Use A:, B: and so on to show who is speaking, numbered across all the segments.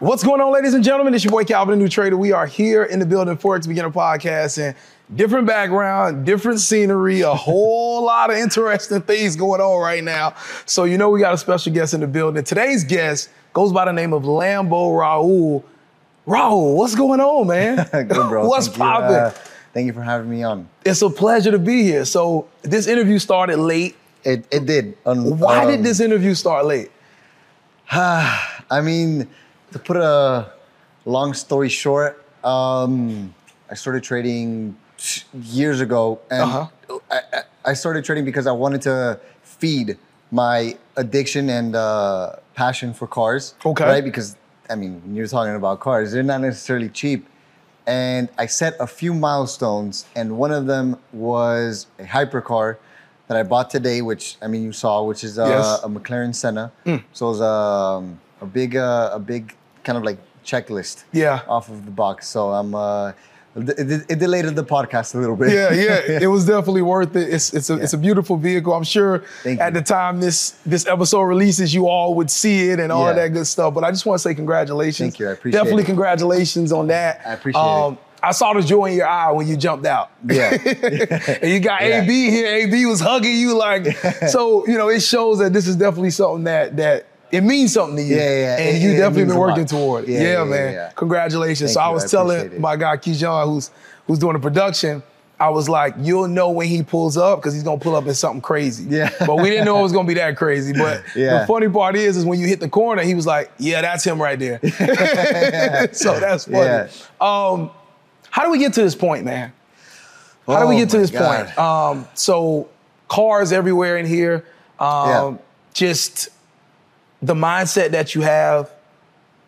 A: What's going on, ladies and gentlemen? It's your boy Calvin, the new trader. We are here in the building Forex Beginner podcast and different background, different scenery, a whole lot of interesting things going on right now. So, you know, we got a special guest in the building. Today's guest goes by the name of Lambo Raul. Raul, what's going on, man?
B: Good, bro.
A: what's
B: you, uh,
A: popping?
B: thank you for having me on.
A: It's a pleasure to be here. So, this interview started late.
B: It it did. Um,
A: Why
B: um,
A: did this interview start late?
B: I mean, to put a long story short, um, I started trading years ago, and
A: Uh-huh.
B: I, I- started trading because I wanted to feed my addiction and uh, passion for cars.
A: Okay.
B: Right? Because I mean, when you're talking about cars, they're not necessarily cheap. And I set a few milestones, and one of them was a hypercar that I bought today, which I mean you saw, which is uh,
A: Yes.
B: a McLaren Senna.
A: Hmm.
B: So it was um, a big, uh, a big kind of like checklist.
A: Yeah.
B: Off of the box. So I'm. Uh, it, it, delayed the podcast a little bit.
A: Yeah, yeah, it was definitely worth it. It's it's a it's a beautiful vehicle. I'm sure
B: Thank
A: at
B: you.
A: the time this this episode releases, you all would see it and all
B: Yeah.
A: that good stuff. But I just want to say congratulations.
B: Thank you, I appreciate
A: Definitely
B: it.
A: congratulations on that. Um,
B: I appreciate it.
A: I saw the joy in your eye when you jumped out.
B: Yeah.
A: and you got
B: Yeah.
A: AB here. AB was hugging you like so. You know, it shows that this is definitely something that that. It means something to you,
B: Yeah, yeah,
A: and
B: it-
A: you
B: it
A: definitely been working toward it.
B: Yeah,
A: Yeah,
B: yeah, yeah,
A: man.
B: yeah.
A: Congratulations.
B: Thank
A: so I was
B: I
A: telling my guy Kijan, who's who's doing the production, I was like, you'll know when he pulls up because he's gonna pull up in something crazy.
B: Yeah.
A: But we didn't know it was gonna be that crazy. But the funny part is, is when you hit the corner, he was like, yeah, that's him right there. so that's funny.
B: Yeah.
A: Um, how do we get to this point, man? How do we
B: Oh
A: get to this
B: God.
A: point? Um, so cars everywhere in here. Um,
B: Yeah.
A: Just the mindset that you have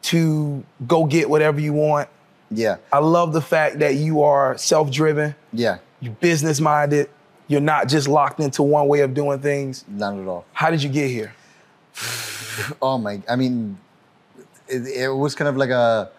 A: to go get whatever you want.
B: Yeah.
A: I love the fact that you are self-driven,
B: Yeah.
A: you're business-minded, you're not just locked into one way of doing things.
B: Not at all.
A: How did you get here?
B: Oh my! I mean, it, it was kind of like a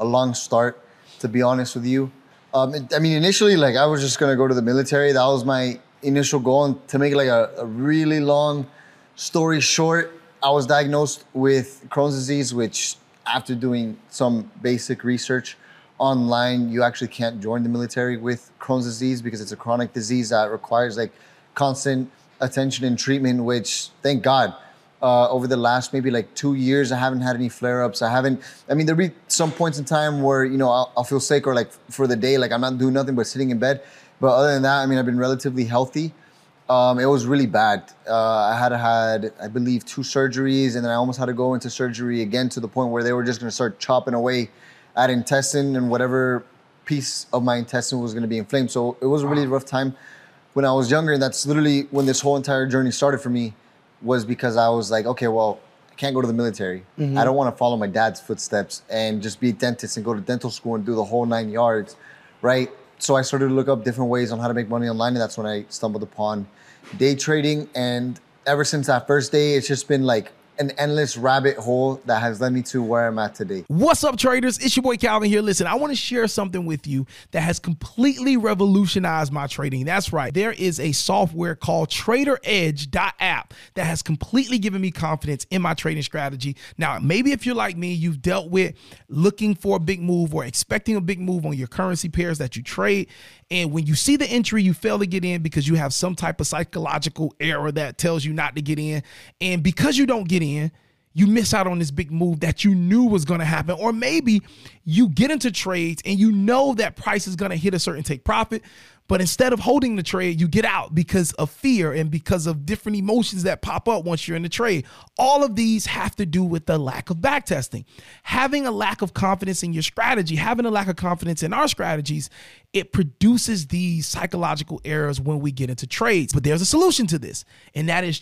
B: a long start, to be honest with you. Um, it- I mean, initially, like I was just gonna go to the military. That was my initial goal. And to make like a, a really long story short, I was diagnosed with Crohn's disease, which after doing some basic research online, you actually can't join the military with Crohn's disease because it's a chronic disease that requires like constant attention and treatment. Which, thank God, uh, over the last maybe like two years, I haven't had any flare-ups. I haven't. I mean, there'll be some points in time where you know I'll, I'll feel sick or like for the day, like I'm not doing nothing but sitting in bed. But other than that, I mean, I've been relatively healthy. Um, it was really bad. Uh, I had had, I believe, two surgeries, and then I almost had to go into surgery again to the point where they were just going to start chopping away at intestine and whatever piece of my intestine was going to be inflamed. So it was a really rough time when I was younger, and that's literally when this whole entire journey started for me. Was because I was like, okay, well, I can't go to the military. I don't want to follow my dad's footsteps and just be a dentist and go to dental school and do the whole nine yards, right? So I started to look up different ways on how to make money online, and that's when I stumbled upon day trading. And ever since that first day, it's just been like an endless rabbit hole that has led me to where I'm at today.
A: What's up, traders? It's your boy Calvin here. Listen, I want to share something with you that has completely revolutionized my trading. That's right. There is a software called TraderEdge.app that has completely given me confidence in my trading strategy. Now, maybe if you're like me, you've dealt with looking for a big move or expecting a big move on your currency pairs that you trade. And when you see the entry, you fail to get in because you have some type of psychological error that tells you not to get in. And because you don't get in, you miss out on this big move that you knew was going to happen. Or maybe you get into trades and you know that price is going to hit a certain take profit, but instead of holding the trade, you get out because of fear and because of different emotions that pop up once you're in the trade. All of these have to do with the lack of backtesting. Having a lack of confidence in your strategy, having a lack of confidence in our strategies, it produces these psychological errors when we get into trades. But there's a solution to this, and that is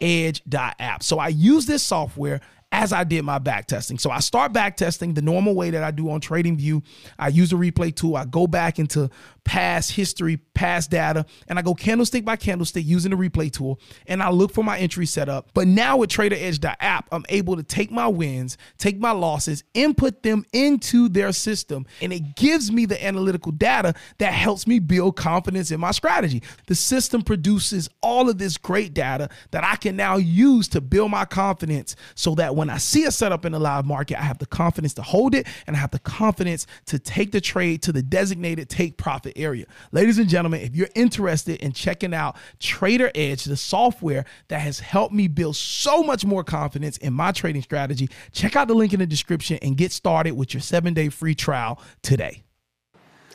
A: traderedge.app. So I use this software as I did my back testing. So I start back testing the normal way that I do on TradingView. I use the replay tool. I go back into past history, past data, and I go candlestick by candlestick using the replay tool, and I look for my entry setup. But now with TraderEdge.app, I'm able to take my wins, take my losses, input them into their system, and it gives me the analytical data that helps me build confidence in my strategy. The system produces all of this great data that I can now use to build my confidence so that
C: when I see a setup in the live market, I have the confidence to hold it and I have the confidence to take the trade to the designated take profit area. Ladies and gentlemen, if you're interested in checking out Trader Edge, the software that has helped me build so much more confidence in my trading strategy, check out the link in the description and get started with your seven day free trial today.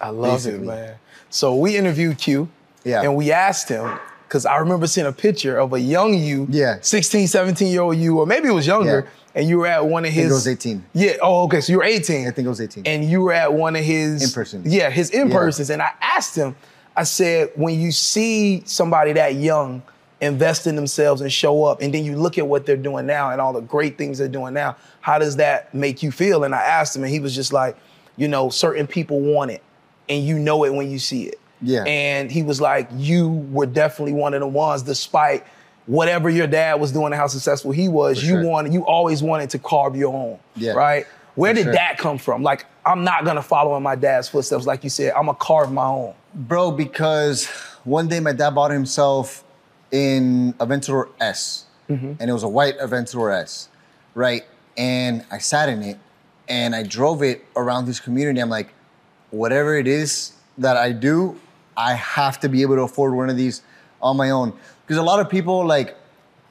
A: I love Basically. it, man. So we interviewed Q. Yeah. And we asked him, because I remember seeing a picture of a young you,
B: yeah.
A: 16, 17 year old you, or maybe it was younger, yeah. and you were at one of his.
B: I think it was 18.
A: Yeah. Oh, okay. So you were 18.
B: I think it was 18.
A: And you were at one of his.
B: In person.
A: Yeah, his in persons. Yeah. And I asked him, I said, when you see somebody that young invest in themselves and show up, and then you look at what they're doing now and all the great things they're doing now, how does that make you feel? And I asked him, and he was just like, you know, certain people want it, and you know it when you see it.
B: Yeah.
A: And he was like, you were definitely one of the ones, despite whatever your dad was doing and how successful he was, For you sure. wanted, you always wanted to carve your own.
B: Yeah.
A: Right? Where For did sure. that come from? Like, I'm not gonna follow in my dad's footsteps, like you said. I'm gonna carve my own.
B: Bro, because one day my dad bought himself in Aventador S. Mm-hmm. And it was a white Aventador S. Right? And I sat in it and I drove it around this community. I'm like, whatever it is that I do, I have to be able to afford one of these on my own. Because a lot of people like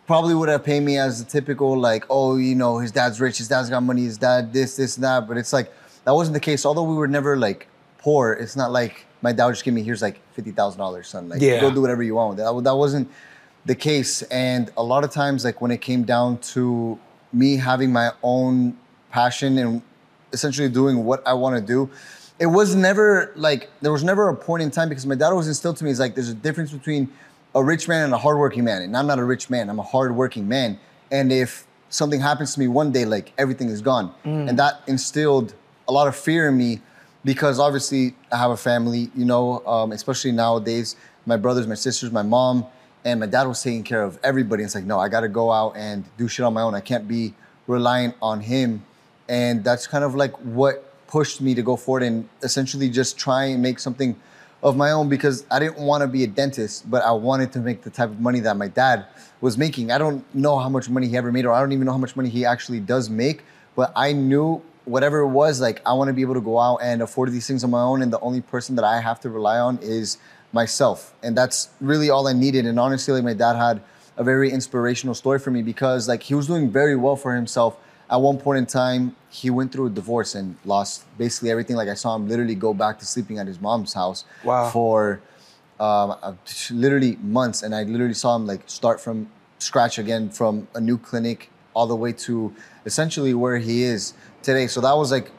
B: probably would have paid me as the typical like, oh, you know, his dad's rich, his dad's got money, his dad this, this, and that. But it's like that wasn't the case. Although we were never like poor, it's not like my dad would just give me here's like fifty thousand dollars, son. Like yeah. go do whatever you want. That that wasn't the case. And a lot of times, like when it came down to me having my own passion and essentially doing what I want to do, it was never like there was never a point in time because my dad always instilled to me is like there's a difference between a rich man and a hardworking man, and I'm not a rich man. I'm a hardworking man, and if something happens to me one day, like everything is gone, mm. and that instilled a lot of fear in me because obviously I have a family, you know, um, especially nowadays. My brothers, my sisters, my mom, and my dad was taking care of everybody. It's like, no, I got to go out and do shit on my own. I can't be reliant on him, and that's kind of like what pushed me to go forward and essentially just try and make something of my own because I didn't want to be a dentist, but I wanted to make the type of money that my dad was making. I don't know how much money he ever made, or I don't even know how much money he actually does make, but I knew whatever it was, like I want to be able to go out and afford these things on my own, and the only person that I have to rely on is myself. And that's really all I needed. And honestly, like my dad had a very inspirational story for me because like he was doing very well for himself at one point in time, he went through a divorce and lost basically everything. Like I saw him literally go back to sleeping at his mom's house
A: wow.
B: for um, literally months, and I literally saw him like start from scratch again from a new clinic all the way to essentially where he is today. So that was like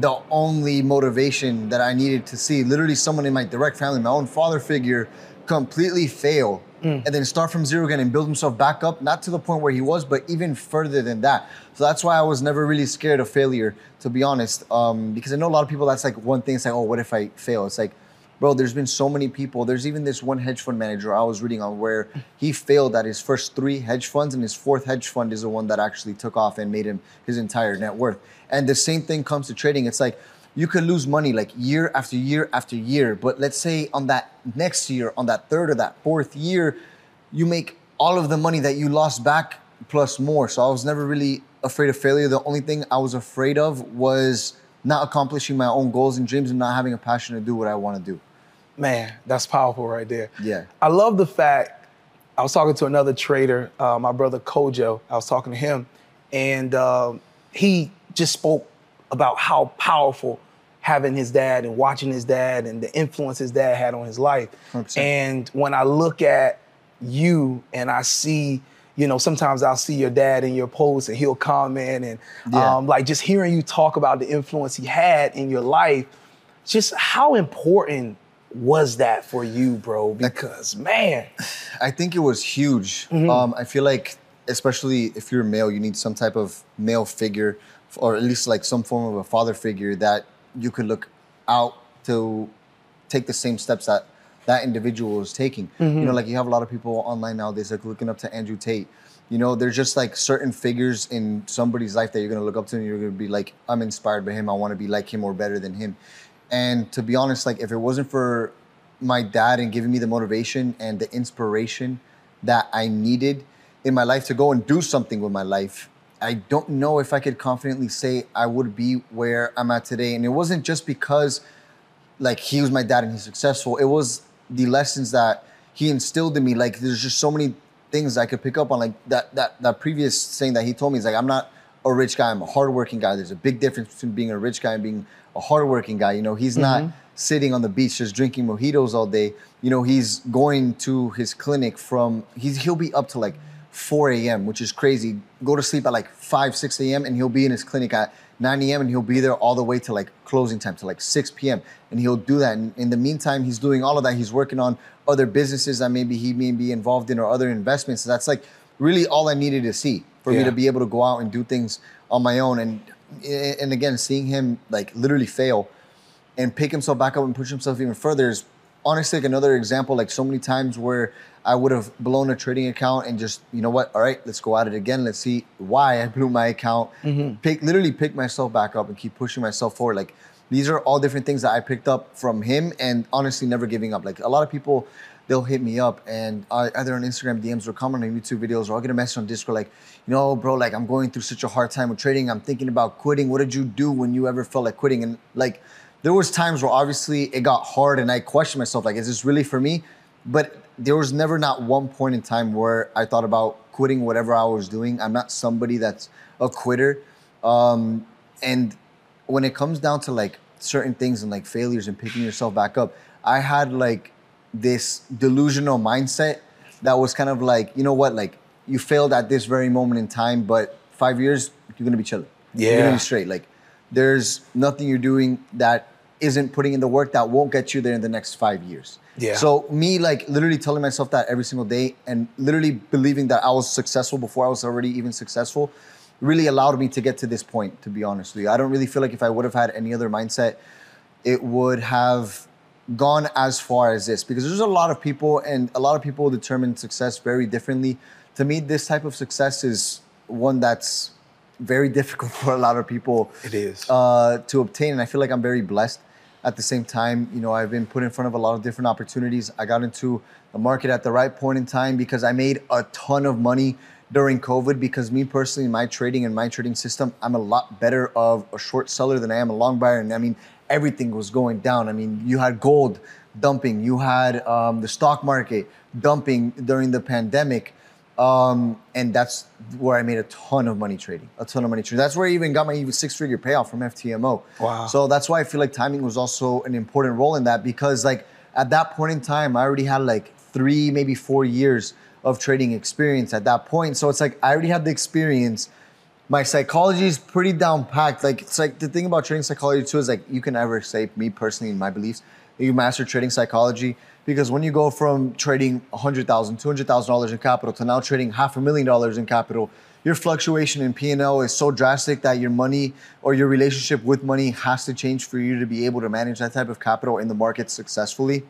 B: the only motivation that I needed to see. Literally, someone in my direct family, my own father figure, completely fail mm. and then start from zero again and build himself back up, not to the point where he was, but even further than that. So that's why I was never really scared of failure, to be honest. Um, because I know a lot of people, that's like one thing, it's like, oh, what if I fail? It's like, bro, there's been so many people. There's even this one hedge fund manager I was reading on where he failed at his first three hedge funds, and his fourth hedge fund is the one that actually took off and made him his entire net worth. And the same thing comes to trading. It's like, you could lose money like year after year after year. But let's say on that next year, on that third or that fourth year, you make all of the money that you lost back plus more. So I was never really afraid of failure. The only thing I was afraid of was not accomplishing my own goals and dreams and not having a passion to do what I want to do.
A: Man, that's powerful right there.
B: Yeah.
A: I love the fact I was talking to another trader, uh, my brother Kojo. I was talking to him, and uh, he just spoke about how powerful having his dad and watching his dad and the influence his dad had on his life. 100%. And when I look at you and I see, you know, sometimes I'll see your dad in your posts and he'll comment and yeah. um, like just hearing you talk about the influence he had in your life, just how important was that for you, bro? Because man,
B: I think it was huge. Mm-hmm. Um, I feel like, especially if you're a male, you need some type of male figure, or at least like some form of a father figure that you could look out to take the same steps that that individual is taking. Mm-hmm. You know, like you have a lot of people online nowadays like looking up to Andrew Tate. You know, there's just like certain figures in somebody's life that you're gonna look up to and you're gonna be like, I'm inspired by him. I want to be like him or better than him. And to be honest, like if it wasn't for my dad and giving me the motivation and the inspiration that I needed in my life to go and do something with my life, I don't know if I could confidently say I would be where I'm at today. And it wasn't just because like he was my dad and he's successful. It was the lessons that he instilled in me. Like there's just so many things I could pick up on. Like that that that previous saying that he told me is like I'm not a rich guy. I'm a hardworking guy. There's a big difference between being a rich guy and being a hardworking guy. You know, he's not mm-hmm. sitting on the beach just drinking mojitos all day. You know, he's going to his clinic from he's he'll be up to like 4 a.m., which is crazy. Go to sleep at like 5, 6 a.m. and he'll be in his clinic at 9 a.m. and he'll be there all the way to like closing time to like 6 p.m. And he'll do that. And in the meantime, he's doing all of that. He's working on other businesses that maybe he may be involved in or other investments. So that's like really all I needed to see for me to be able to go out and do things on my own. And and again, seeing him like literally fail and pick himself back up and push himself even further is honestly like another example. Like so many times where I would have blown a trading account and just you know what, all right, let's go at it again. Let's see why I blew my account. Mm-hmm. Pick literally pick myself back up and keep pushing myself forward. Like these are all different things that I picked up from him, and honestly, never giving up. Like a lot of people. They'll hit me up and I, either on Instagram DMs or comment on YouTube videos or I'll get a message on Discord like, you know, bro, like I'm going through such a hard time with trading. I'm thinking about quitting. What did you do when you ever felt like quitting? And like, there was times where obviously it got hard and I questioned myself, like, is this really for me? But there was never not one point in time where I thought about quitting whatever I was doing. I'm not somebody that's a quitter. Um, and when it comes down to like certain things and like failures and picking yourself back up, I had like this delusional mindset that was kind of like, you know what, like you failed at this very moment in time, but five years, you're gonna be chilling. You're gonna be straight. Like there's nothing you're doing that isn't putting in the work that won't get you there in the next five years.
A: Yeah.
B: So me like literally telling myself that every single day and literally believing that I was successful before I was already even successful really allowed me to get to this point, to be honest with you. I don't really feel like if I would have had any other mindset, it would have gone as far as this because there's a lot of people and a lot of people determine success very differently. To me, this type of success is one that's very difficult for a lot of people
A: It is.
B: uh, to obtain. And I feel like I'm very blessed. At the same time, you know, I've been put in front of a lot of different opportunities. I got into the market at the right point in time because I made a ton of money during COVID. Because me personally, my trading and my trading system, I'm a lot better of a short seller than I am a long buyer. And I mean, everything was going down. I mean, you had gold dumping, you had um, the stock market dumping during the pandemic. Um, and that's where I made a ton of money trading, a ton of money trading. That's where I even got my even six figure payoff from FTMO.
A: Wow.
B: So that's why I feel like timing was also an important role in that because like at that point in time, I already had like three, maybe four years of trading experience at that point. So it's like I already had the experience. My psychology is pretty down packed. Like it's like the thing about trading psychology too is like you can never say me personally in my beliefs you master trading psychology because when you go from trading $100,000, $200,000 in capital to now trading half a million dollars in capital, your fluctuation in P&L is so drastic that your money or your relationship with money has to change for you to be able to manage that type of capital in the market successfully.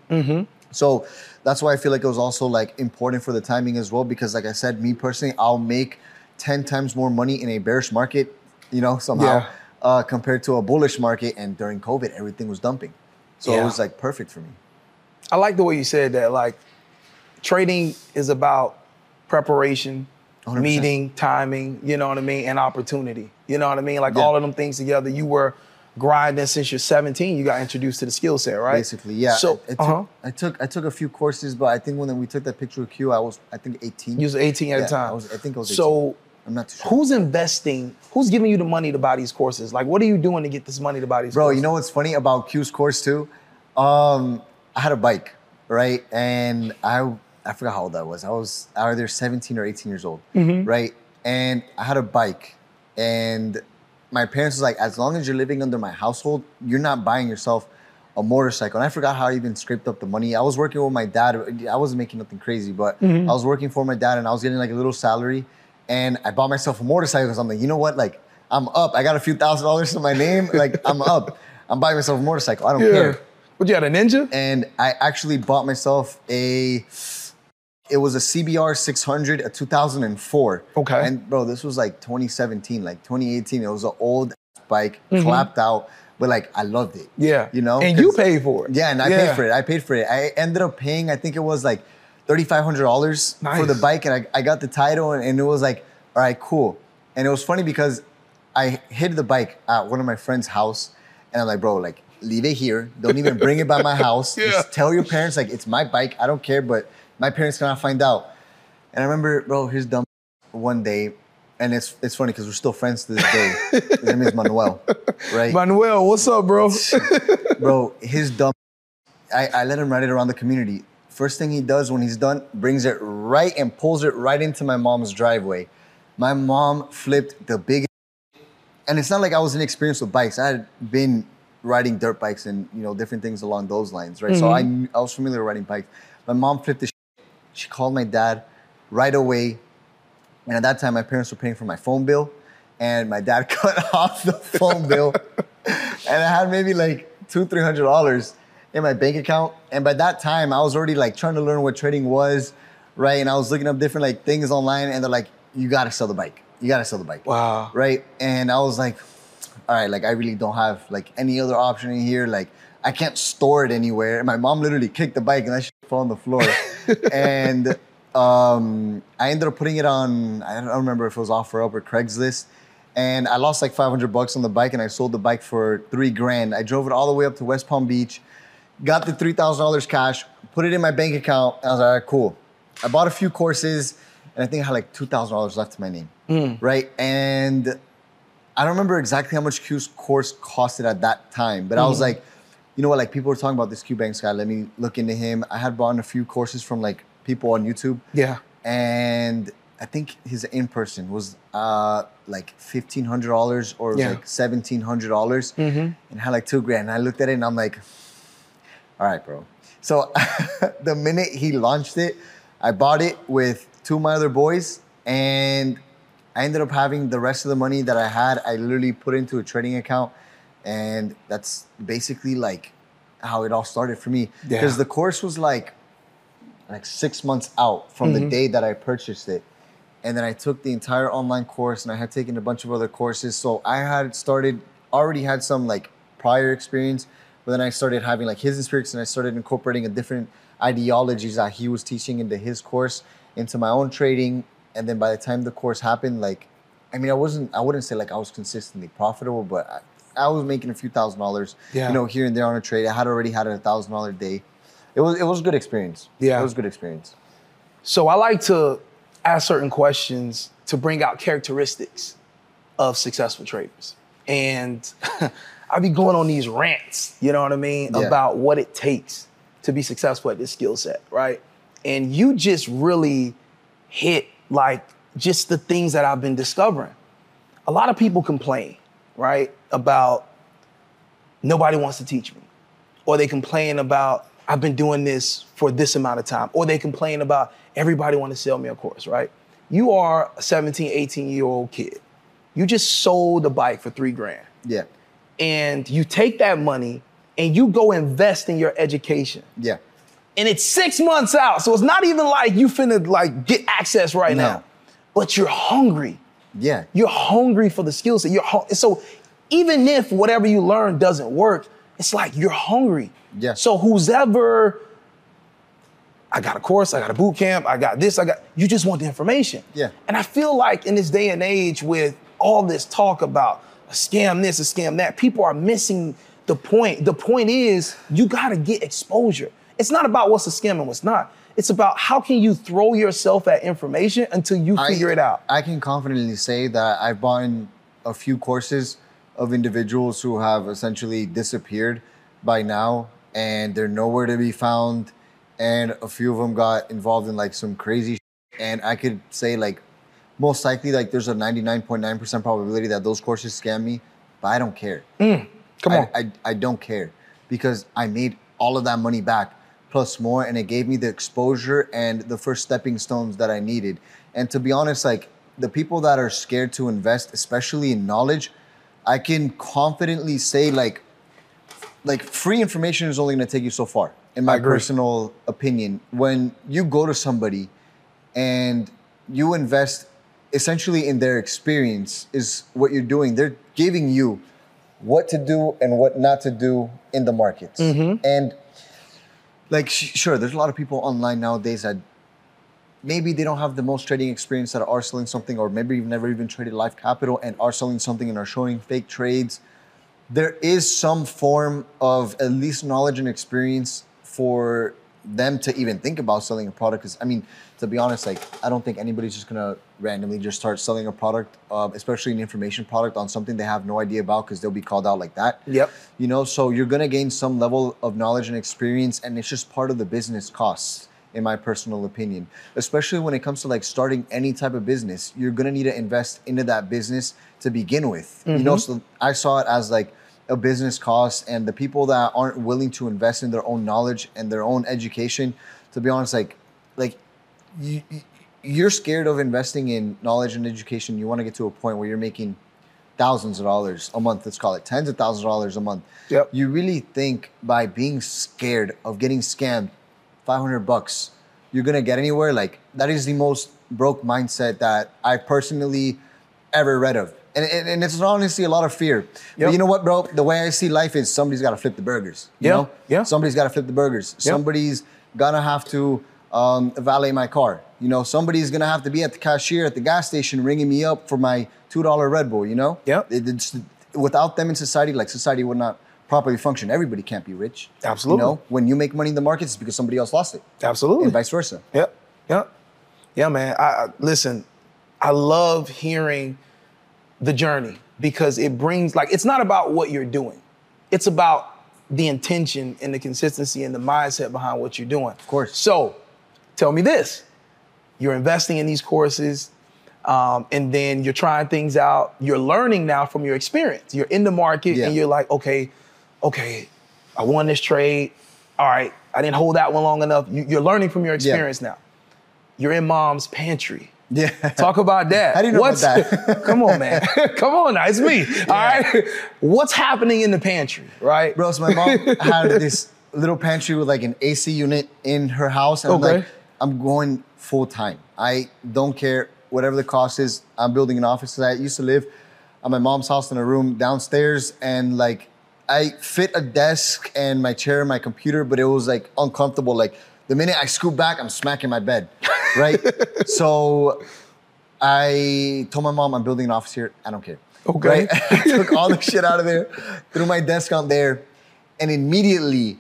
B: So that's why I feel like it was also like important for the timing as well because like I said, me personally, I'll make 10 times more money in a bearish market, you know, somehow
A: Yeah.
B: uh, compared to a bullish market. And during COVID, everything was dumping. So it was like perfect for me.
A: I like the way you said that. Like, trading is about preparation,
B: 100%.
A: meeting, timing. You know what I mean, and opportunity. You know what I mean. Like
B: Yeah.
A: all of them things together. You were grinding since you're 17. You got introduced to the skill set, right?
B: Basically, yeah.
A: So,
B: I, I, took,
A: uh-huh.
B: I took I took a few courses, but I think when we took that picture of Q, I was I think 18.
A: You was 18 at
B: Yeah,
A: the time.
B: I was- I think I was 18.
A: So,
B: I'm not too sure.
A: who's investing? Who's giving you the money to buy these courses? Like, what are you doing to get this money to buy these courses?
B: Bro,
A: courses?
B: you know what's funny about Q's course too? Um, I had a bike, right? And I I forgot how old I was. I was either 17 or 18 years old,
A: Mm-hmm.
B: right? And I had a bike, and my parents was like, as long as you're living under my household, you're not buying yourself a motorcycle. And I forgot how I even scraped up the money. I was working with my dad. I wasn't making nothing crazy, but
A: Mm-hmm.
B: I was working for my dad, and I was getting like a little salary. And I bought myself a motorcycle because I'm like, you know what? Like, I'm up. I got a few thousand dollars to my name. Like, I'm up. I'm buying myself a motorcycle. I don't
A: yeah.
B: care.
A: What you had a ninja?
B: And I actually bought myself a. It was a CBR 600, a 2004.
A: Okay.
B: And bro, this was like 2017, like 2018. It was an old bike,
A: Mm-hmm.
B: clapped out, but like I loved it.
A: Yeah.
B: You know.
A: And you paid for it.
B: Yeah, and I paid for it. I paid for it. I ended up paying. I think it was like thirty five hundred dollars for the bike, and I, I got the title, and, and it was like, all right, cool. And it was funny because I hid the bike at one of my friend's house, and I'm like, bro, like leave it here. Don't even bring it by my house.
C: Yeah.
B: Just tell your parents like it's my bike. I don't care, but my parents cannot find out. And I remember, bro, his dumb one day, and it's it's funny because we're still friends to this day. his name is Manuel, right?
A: Manuel, what's up, bro?
B: bro, his dumb. I, I let him ride it around the community. First thing he does when he's done, brings it right and pulls it right into my mom's driveway. My mom flipped the biggest, and it's not like I was inexperienced with bikes. I had been riding dirt bikes and you know different things along those lines, right? So I mm-hmm. knew- I was familiar with riding bikes. My mom flipped the. She called my dad right away, and at that time my parents were paying for my phone bill, and my dad cut off the phone bill, and I had maybe like two, three hundred dollars in my bank account. And by that time, I was already like trying to learn what trading was, right? And I was looking up different like things online, and they're like, "You gotta sell the bike. You gotta sell the bike."
A: Wow.
B: Right? And I was like, "All right, like I really don't have like any other option in here. Like I can't store it anywhere." And my mom literally kicked the bike, and that shit fell on the floor. and um, I ended up putting it on. I don't remember if it was OfferUp or Craigslist. And I lost like 500 bucks on the bike, and I sold the bike for three grand. I drove it all the way up to West Palm Beach, got the three thousand dollars cash, put it in my bank account. And I was like, all right, cool. I bought a few courses, and I think I had like two thousand dollars left to my name, right? And I don't remember exactly how much Q's course costed at that time, but I was like, you know what? Like people were talking about this Q Banks guy. Let me look into him. I had bought a few courses from like people on YouTube
A: Yeah.
B: and I think his in person was uh, like fifteen hundred dollars or
A: Yeah.
B: like seventeen hundred dollars,
A: Mhm.
B: and had like two grand. And I looked at it and I'm like, all right, bro. So the minute he launched it, I bought it with two of my other boys, and I ended up having the rest of the money that I had. I literally put into a trading account, and that's basically like how it all started for me.
A: Yeah.
B: Because the course was like like six months out from the mm-hmm. day that I purchased it. And then I took the entire online course and I had taken a bunch of other courses. So I had started, already had some like prior experience, but then I started having like his experience and I started incorporating a different ideologies that he was teaching into his course into my own trading. And then by the time the course happened, like, I mean, I wasn't, I wouldn't say like I was consistently profitable, but I, I was making a few thousand dollars,
A: Yeah.
B: you know, here and there on a trade. I had already had a thousand dollar day. It was, it was a good experience.
A: Yeah.
B: It was a good experience.
A: So I like to ask certain questions to bring out characteristics of successful traders. And I be going on these rants, you know what I mean,
B: Yeah.
A: about what it takes to be successful at this skill set, right? And you just really hit like just the things that I've been discovering. A lot of people complain, right, about nobody wants to teach me. Or they complain about I've been doing this for this amount of time. Or they complain about everybody want to sell me a course, right? You are a 17, 18 year old kid. You just sold a bike for three grand.
B: Yeah.
A: And you take that money and you go invest in your education.
B: Yeah.
A: And it's six months out. So it's not even like you finna like get access right
B: No.
A: now. But you're hungry.
B: Yeah.
A: You're hungry for the skill set. You're so even if whatever you learn doesn't work, it's like you're hungry.
B: Yeah.
A: So who's ever, I got a course, I got a boot camp, I got this, I got. You just want the information.
B: Yeah.
A: And I feel like in this day and age, with all this talk about a scam this, a scam that, people are missing the point. The point is you got to get exposure. It's not about what's a scam and what's not. It's about how can you throw yourself at information until you figure
B: I,
A: it out.
B: I can confidently say that I've bought in a few courses of individuals who have essentially disappeared by now and they're nowhere to be found. And a few of them got involved in like some crazy. And I could say like most likely like there's a 99.9% probability that those courses scam me, but I don't care.
A: Mm, come
B: I,
A: on.
B: I, I don't care because I made all of that money back plus more and it gave me the exposure and the first stepping stones that I needed. And to be honest, like the people that are scared to invest, especially in knowledge, I can confidently say like like free information is only going to take you so far in my personal opinion. When you go to somebody and you invest essentially in their experience is what you're doing. They're giving you what to do and what not to do in the markets. Mm-hmm. And like, sure, there's a lot of people online nowadays that maybe they don't have the most trading experience that are selling something, or maybe you've never even traded live capital and are selling something and are showing fake trades. There is some form of at least knowledge and experience for them to even think about selling a product. Because I mean, to be honest, like I don't think anybody's just gonna randomly just start selling a product, uh, especially an information product on something they have no idea about, because they'll be called out like that.
A: Yep.
B: You know, so you're gonna gain some level of knowledge and experience, and it's just part of the business costs, in my personal opinion. Especially when it comes to like starting any type of business, you're gonna need to invest into that business to begin with. You know, so I saw it as like a business cost, and the people that aren't willing to invest in their own knowledge and their own education, to be honest, like, like you, you- you're scared of investing in knowledge and education. You want to get to a point where you're making thousands of dollars a month. Let's call it tens of thousands of dollars a month.
A: Yep.
B: You really think by being scared of getting scammed, 500 bucks, you're gonna get anywhere? Like that is the most broke mindset that I personally ever read of. And, and, and it's honestly a lot of fear. But you know what, bro? The way I see life is somebody's got to flip the burgers. You
A: Yeah,
B: know?
A: yeah.
B: Somebody's got to flip the burgers. Somebody's gonna have to um, valet my car. You know, somebody's gonna have to be at the cashier at the gas station ringing me up for my two dollar Red Bull. You know,
A: Yep.
B: It- without them in society, like society would not properly function. Everybody can't be rich.
A: Absolutely.
B: You know, when you make money in the markets, it's because somebody else lost it,
A: Absolutely.
B: and vice versa.
A: Yep. Yep. Yeah, man. I, I listen. I love hearing the journey because it brings like it's not about what you're doing. It's about the intention and the consistency and the mindset behind what you're doing. Of
B: course.
A: So, tell me this: you're investing in these courses, um, and then you're trying things out. You're learning now from your experience. You're in the market,
B: Yeah.
A: and you're like, okay, okay, I won this trade. All right, I didn't hold that one long enough. You, you're learning from your experience now. You're in mom's pantry.
B: Yeah.
A: Talk about that.
B: How do you know about that?
A: come on, man. come on now. It's me. All right. What's happening in the pantry, right?
B: Bro, so my mom had this little pantry with like an AC unit in her house. And I'm like, I'm going full time. I don't care whatever the cost is. I'm building an office. I used to live at my mom's house in a room downstairs. And like, I fit a desk and my chair and my computer, but it was like uncomfortable. Like, the minute I scoot back, I'm smacking my bed, right? so I told my mom I'm building an office here. I don't care.
A: Okay.
B: Right? I took all the shit out of there, threw my desk out there, and immediately,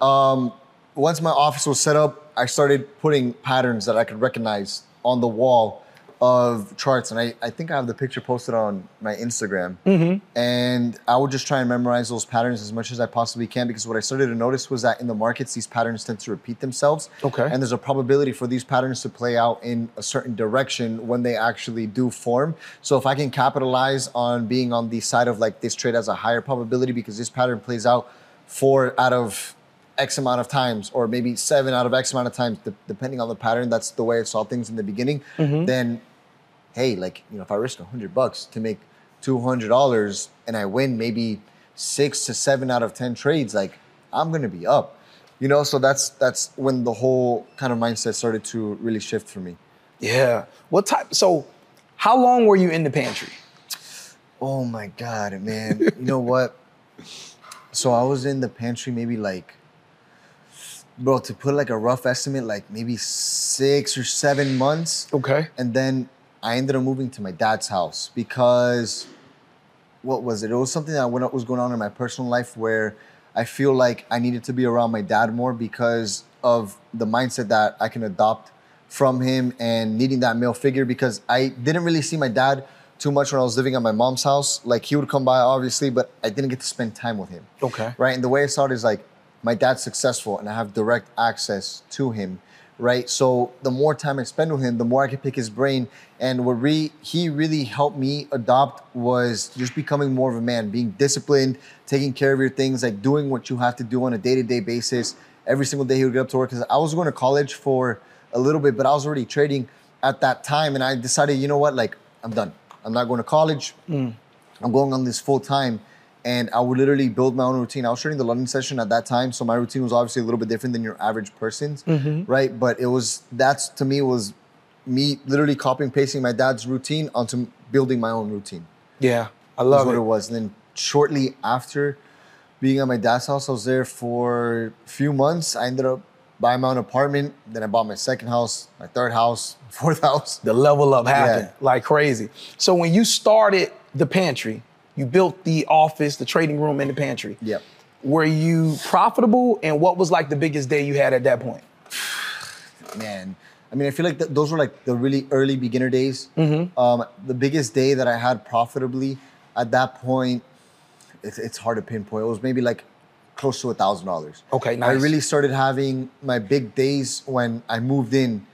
B: um, once my office was set up, I started putting patterns that I could recognize on the wall of charts. And I, I think I have the picture posted on my Instagram. Mm-hmm. And I would just try and memorize those patterns as much as I possibly can because what I started to notice was that in the markets, these patterns tend to repeat themselves.
A: Okay.
B: And there's a probability for these patterns to play out in a certain direction when they actually do form. So if I can capitalize on being on the side of like this trade has a higher probability because this pattern plays out four out of X amount of times, or maybe seven out of X amount of times, de- depending on the pattern. That's the way I saw things in the beginning. Mm-hmm. Then, hey, like you know, if I risk a hundred bucks to make two hundred dollars and I win maybe six to seven out of ten trades, like I'm gonna be up. You know, so that's that's when the whole kind of mindset started to really shift for me.
A: Yeah. What type? So, how long were you in the pantry?
B: Oh my god, man. you know what? So I was in the pantry maybe like bro, to put like a rough estimate, like maybe six or seven months.
A: Okay.
B: And then I ended up moving to my dad's house because what was it? It was something that went- was going on in my personal life where I feel like I needed to be around my dad more because of the mindset that I can adopt from him and needing that male figure because I didn't really see my dad too much when I was living at my mom's house. Like he would come by obviously, but I didn't get to spend time with him
A: Okay.
B: right? And the way I saw it is like my dad's successful and I have direct access to him, right? So the more time I spend with him, the more I can pick his brain. And what re- he really helped me adopt was just becoming more of a man, being disciplined, taking care of your things, like doing what you have to do on a day to day basis. Every single day he would get up to work because I was going to college for a little bit, but I was already trading at that time. And I decided, you know what, like I'm done. I'm not going to college. Mm. I'm going on this full time. And I would literally build my own routine. I was trading the London session at that time, so my routine was obviously a little bit different than your average person's, mm-hmm. right? But it was that's to me was me literally copying pasting my dad's routine onto building my own routine.
A: Yeah. I love
B: what
A: it.
B: it was. And then shortly after being at my dad's house, I was there for a few months. I ended up buying my own apartment. Then I bought my second house, my third house, fourth house.
A: The level up happened
B: Yeah.
A: like crazy. So when you started the pantry, you built the office, the trading room, and the pantry.
B: Yep.
A: Were you profitable? And what was like the biggest day you had at that point?
B: man. I mean, I feel like th- those were like the really early beginner days. Um, the biggest day that I had profitably at that point, it's, it's hard to pinpoint. It was maybe like close to a thousand dollars.
A: Okay,
B: I really started having my big days when I moved in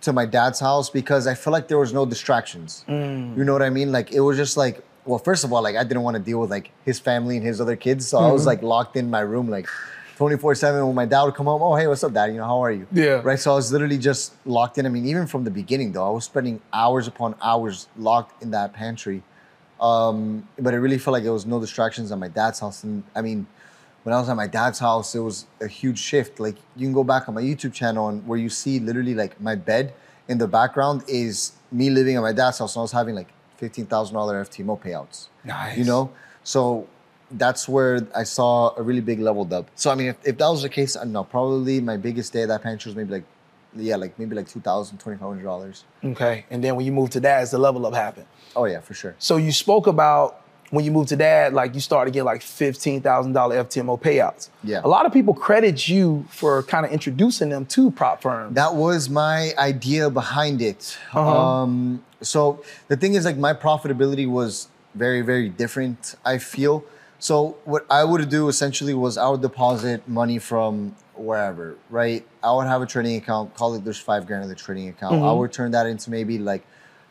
B: to my dad's house because I felt like there was no distractions. You know what I mean? Like it was just like, well, first of all, like I didn't want to deal with like his family and his other kids, so I was like locked in my room like 24/7. When my dad would come home, oh hey, what's up, dad? You know, how are you?
A: Yeah.
B: Right. So I was literally just locked in. I mean, even from the beginning though, I was spending hours upon hours locked in that pantry. Um, but it really felt like there was no distractions at my dad's house. And I mean, when I was at my dad's house, it was a huge shift. Like you can go back on my YouTube channel and where you see literally like my bed in the background is me living at my dad's house. And I was having like fifteen thousand dollar FTMO payouts.
A: Nice.
B: You know, so that's where I saw a really big level up. So I mean, if, if that was the case, I don't know. Probably my biggest day at that pantry was maybe like, yeah, like maybe like two thousand, twenty five hundred dollars.
A: Okay. And then when you moved to dad's, the level up happened.
B: Oh yeah, for sure.
A: So you spoke about when you moved to dad, like you started getting like fifteen thousand dollar FTMO payouts.
B: Yeah.
A: A lot of people credit you for kind of introducing them to prop firms.
B: That was my idea behind it.
A: Uh-huh.
B: Um, so the thing is, like, my profitability was very, very different. I feel. So what I would do essentially was I would deposit money from wherever, right? I would have a trading account. Call it there's five grand in the trading account. I mm-hmm. would turn that into maybe like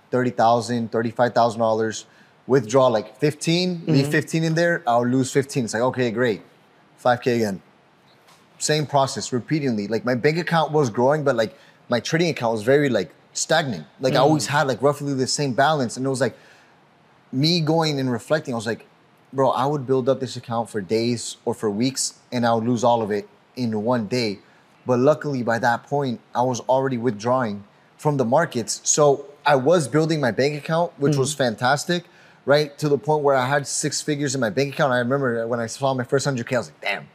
B: thirty thousand, thirty-five thousand dollars. Withdraw like 15 leave mm-hmm. fifteen in there. I'll lose fifteen. It's like okay, great, five k again same process repeatedly. Like my bank account was growing, but like my trading account was very like stagnant. Like I mm. always had like roughly the same balance, and it was like me going and reflecting. I was like, bro, I would build up this account for days or for weeks, and I would lose all of it in one day. But luckily, by that point, I was already withdrawing from the markets, so I was building my bank account, which was mm. fantastic. Right to the point where I had six figures in my bank account. I remember when I saw my first hundred k, I was like, damn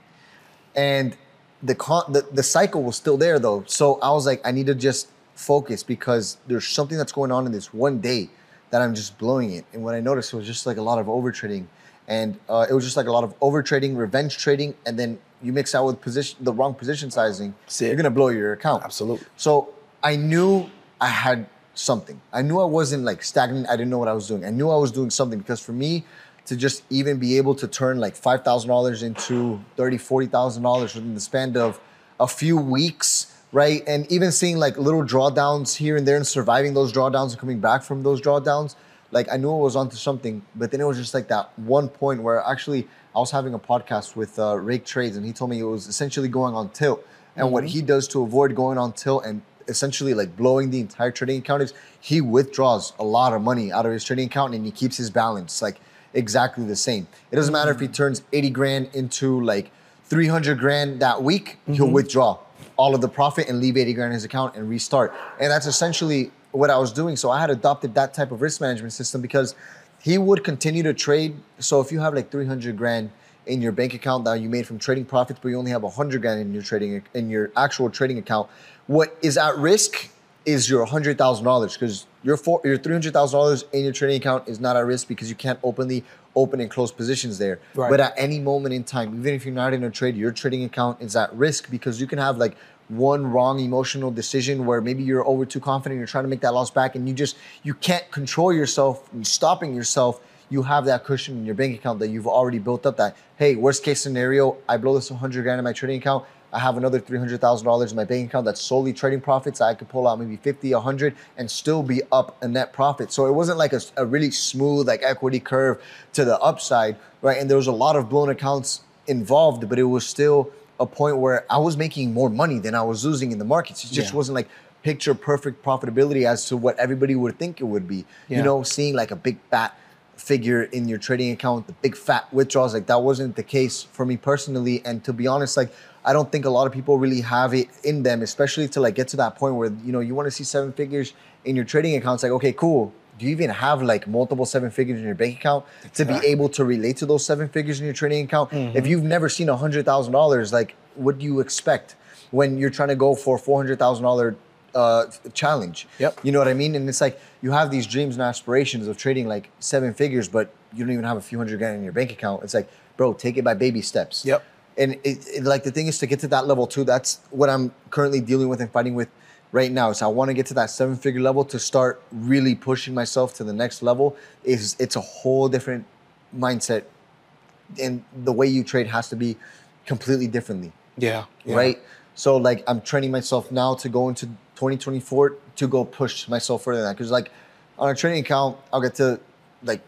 B: and the, con- the the cycle was still there though. So I was like, I need to just focus because there's something that's going on in this one day that I'm just blowing it. And what I noticed was just like a lot of over trading, and uh, it was just like a lot of over trading, revenge trading, and then you mix out with position the wrong position sizing, you're gonna blow your account.
A: Absolutely.
B: So I knew I had something. I knew I wasn't like stagnant. I didn't know what I was doing. I knew I was doing something because for me to just even be able to turn like five thousand dollars into thirty, forty thousand dollars within the span of a few weeks, right? And even seeing like little drawdowns here and there and surviving those drawdowns and coming back from those drawdowns, like I knew it was onto something. But then it was just like that one point where actually I was having a podcast with uh, Rake Trades and he told me it was essentially going on tilt. And what mm-hmm. he does to avoid going on tilt and essentially like blowing the entire trading account is he withdraws a lot of money out of his trading account and he keeps his balance like exactly the same. It doesn't matter if he mm-hmm. turns 80 grand into like 300 grand that week, he'll mm-hmm. withdraw all of the profit and leave 80 grand in his account and restart. And that's essentially what I was doing. So I had adopted that type of risk management system because he would continue to trade. So if you have like 300 grand in your bank account that you made from trading profits, but you only have 100 grand in your trading in your actual trading account, what is at risk is your hundred thousand dollars because your four, your three hundred thousand dollars in your trading account is not at risk because you can't openly open and close positions there.
A: Right.
B: But at any moment in time, even if you're not in a trade, your trading account is at risk because you can have like one wrong emotional decision where maybe you're over too confident, you're trying to make that loss back, and you just you can't control yourself, and stopping yourself. You have that cushion in your bank account that you've already built up. That hey, worst case scenario, I blow this 100 grand in my trading account. I have another $300,000 in my bank account that's solely trading profits. I could pull out maybe 50, 100 and still be up a net profit. So it wasn't like a, a really smooth like equity curve to the upside, right? And there was a lot of blown accounts involved, but it was still a point where I was making more money than I was losing in the markets. It just
A: Yeah.
B: wasn't like picture perfect profitability as to what everybody would think it would be.
A: Yeah.
B: You know, seeing like a big fat figure in your trading account, the big fat withdrawals, like that wasn't the case for me personally. And to be honest, like I don't think a lot of people really have it in them, especially to like get to that point where you know you want to see seven figures in your trading accounts. Like, okay, cool, do you even have like multiple seven figures in your bank account to be able to relate to those seven figures in your trading account?
D: Mm-hmm.
B: If you've never seen a hundred thousand dollars, like what do you expect when you're trying to go for four hundred thousand dollar uh, challenge?
D: Yep.
B: You know what I mean? And it's like you have these dreams and aspirations of trading like seven figures, but you don't even have a few hundred grand in your bank account. It's like, bro, take it by baby steps.
D: Yep.
B: And it, it, like the thing is to get to that level too. That's what I'm currently dealing with and fighting with right now. So I want to get to that seven figure level to start really pushing myself to the next level. Is it's a whole different mindset, and the way you trade has to be completely differently
D: Yeah. yeah.
B: right? So like I'm training myself now to go into 2024 to go push myself further than that. Because like on a trading account, I'll get to like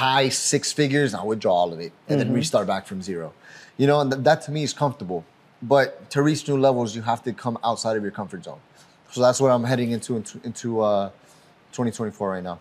B: high six figures, I'll withdraw all of it and then restart back from zero. You know, and th- that to me is comfortable. But to reach new levels, you have to come outside of your comfort zone. So that's what I'm heading into into, into uh, 2024 right now.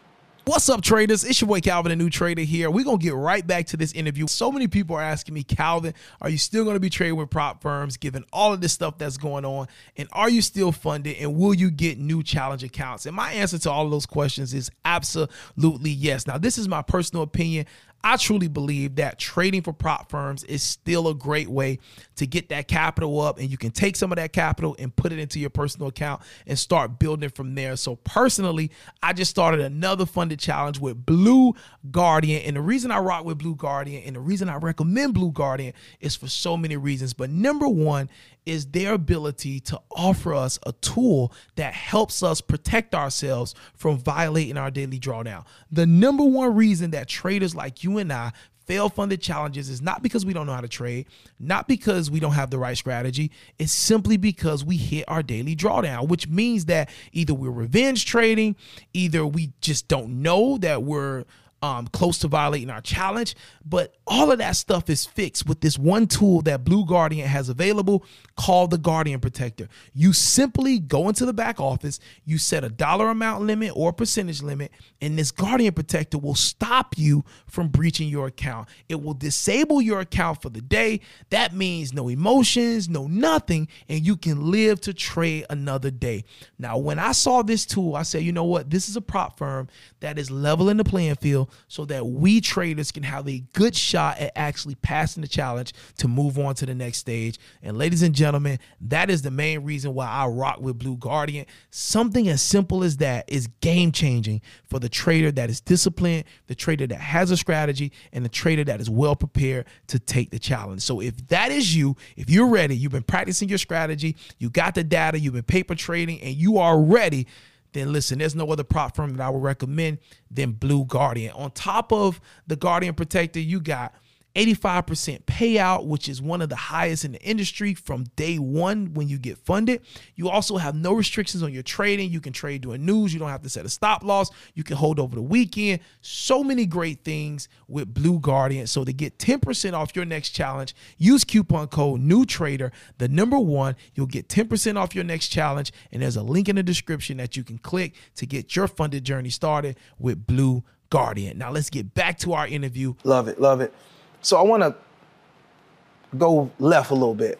A: What's up, traders? It's your boy Calvin, a new trader here. We're going to get right back to this interview. So many people are asking me, Calvin, are you still going to be trading with prop firms given all of this stuff that's going on? And are you still funded? And will you get new challenge accounts? And my answer to all of those questions is absolutely yes. Now, this is my personal opinion. I truly believe that trading for prop firms is still a great way to get that capital up, and you can take some of that capital and put it into your personal account and start building from there. So, personally, I just started another funded challenge with Blue Guardian. And the reason I rock with Blue Guardian and the reason I recommend Blue Guardian is for so many reasons. But number one is their ability to offer us a tool that helps us protect ourselves from violating our daily drawdown. The number one reason that traders like you and I fail funded challenges is not because we don't know how to trade, not because we don't have the right strategy. It's simply because we hit our daily drawdown, which means that either we're revenge trading, either we just don't know that we're um, close to violating our challenge. But all of that stuff is fixed with this one tool that Blue Guardian has available called the Guardian Protector. You simply go into the back office, you set a dollar amount limit or percentage limit, and this Guardian Protector will stop you from breaching your account. It will disable your account for the day. That means no emotions, no nothing, and you can live to trade another day. Now, when I saw this tool, I said, you know what? This is a prop firm that is leveling the playing field so that we traders can have a good shot at actually passing the challenge to move on to the next stage. And ladies and gentlemen, that is the main reason why I rock with Blue Guardian. Something as simple as that is game changing for the trader that is disciplined, the trader that has a strategy, and the trader that is well prepared to take the challenge. So if that is you, if you're ready, you've been practicing your strategy, you got the data, you've been paper trading, and you are ready then listen, there's no other prop firm that I would recommend than Blue Guardian. On top of the Guardian Protector, you got 85% payout, which is one of the highest in the industry from day one when you get funded. You also have no restrictions on your trading. You can trade during news. You don't have to set a stop loss. You can hold over the weekend. So many great things with Blue Guardian. So to get 10% off your next challenge, use coupon code New Trader, the number one. You'll get 10% off your next challenge. And there's a link in the description that you can click to get your funded journey started with Blue Guardian. Now let's get back to our interview.
D: Love it, love it. So I want to go left a little bit.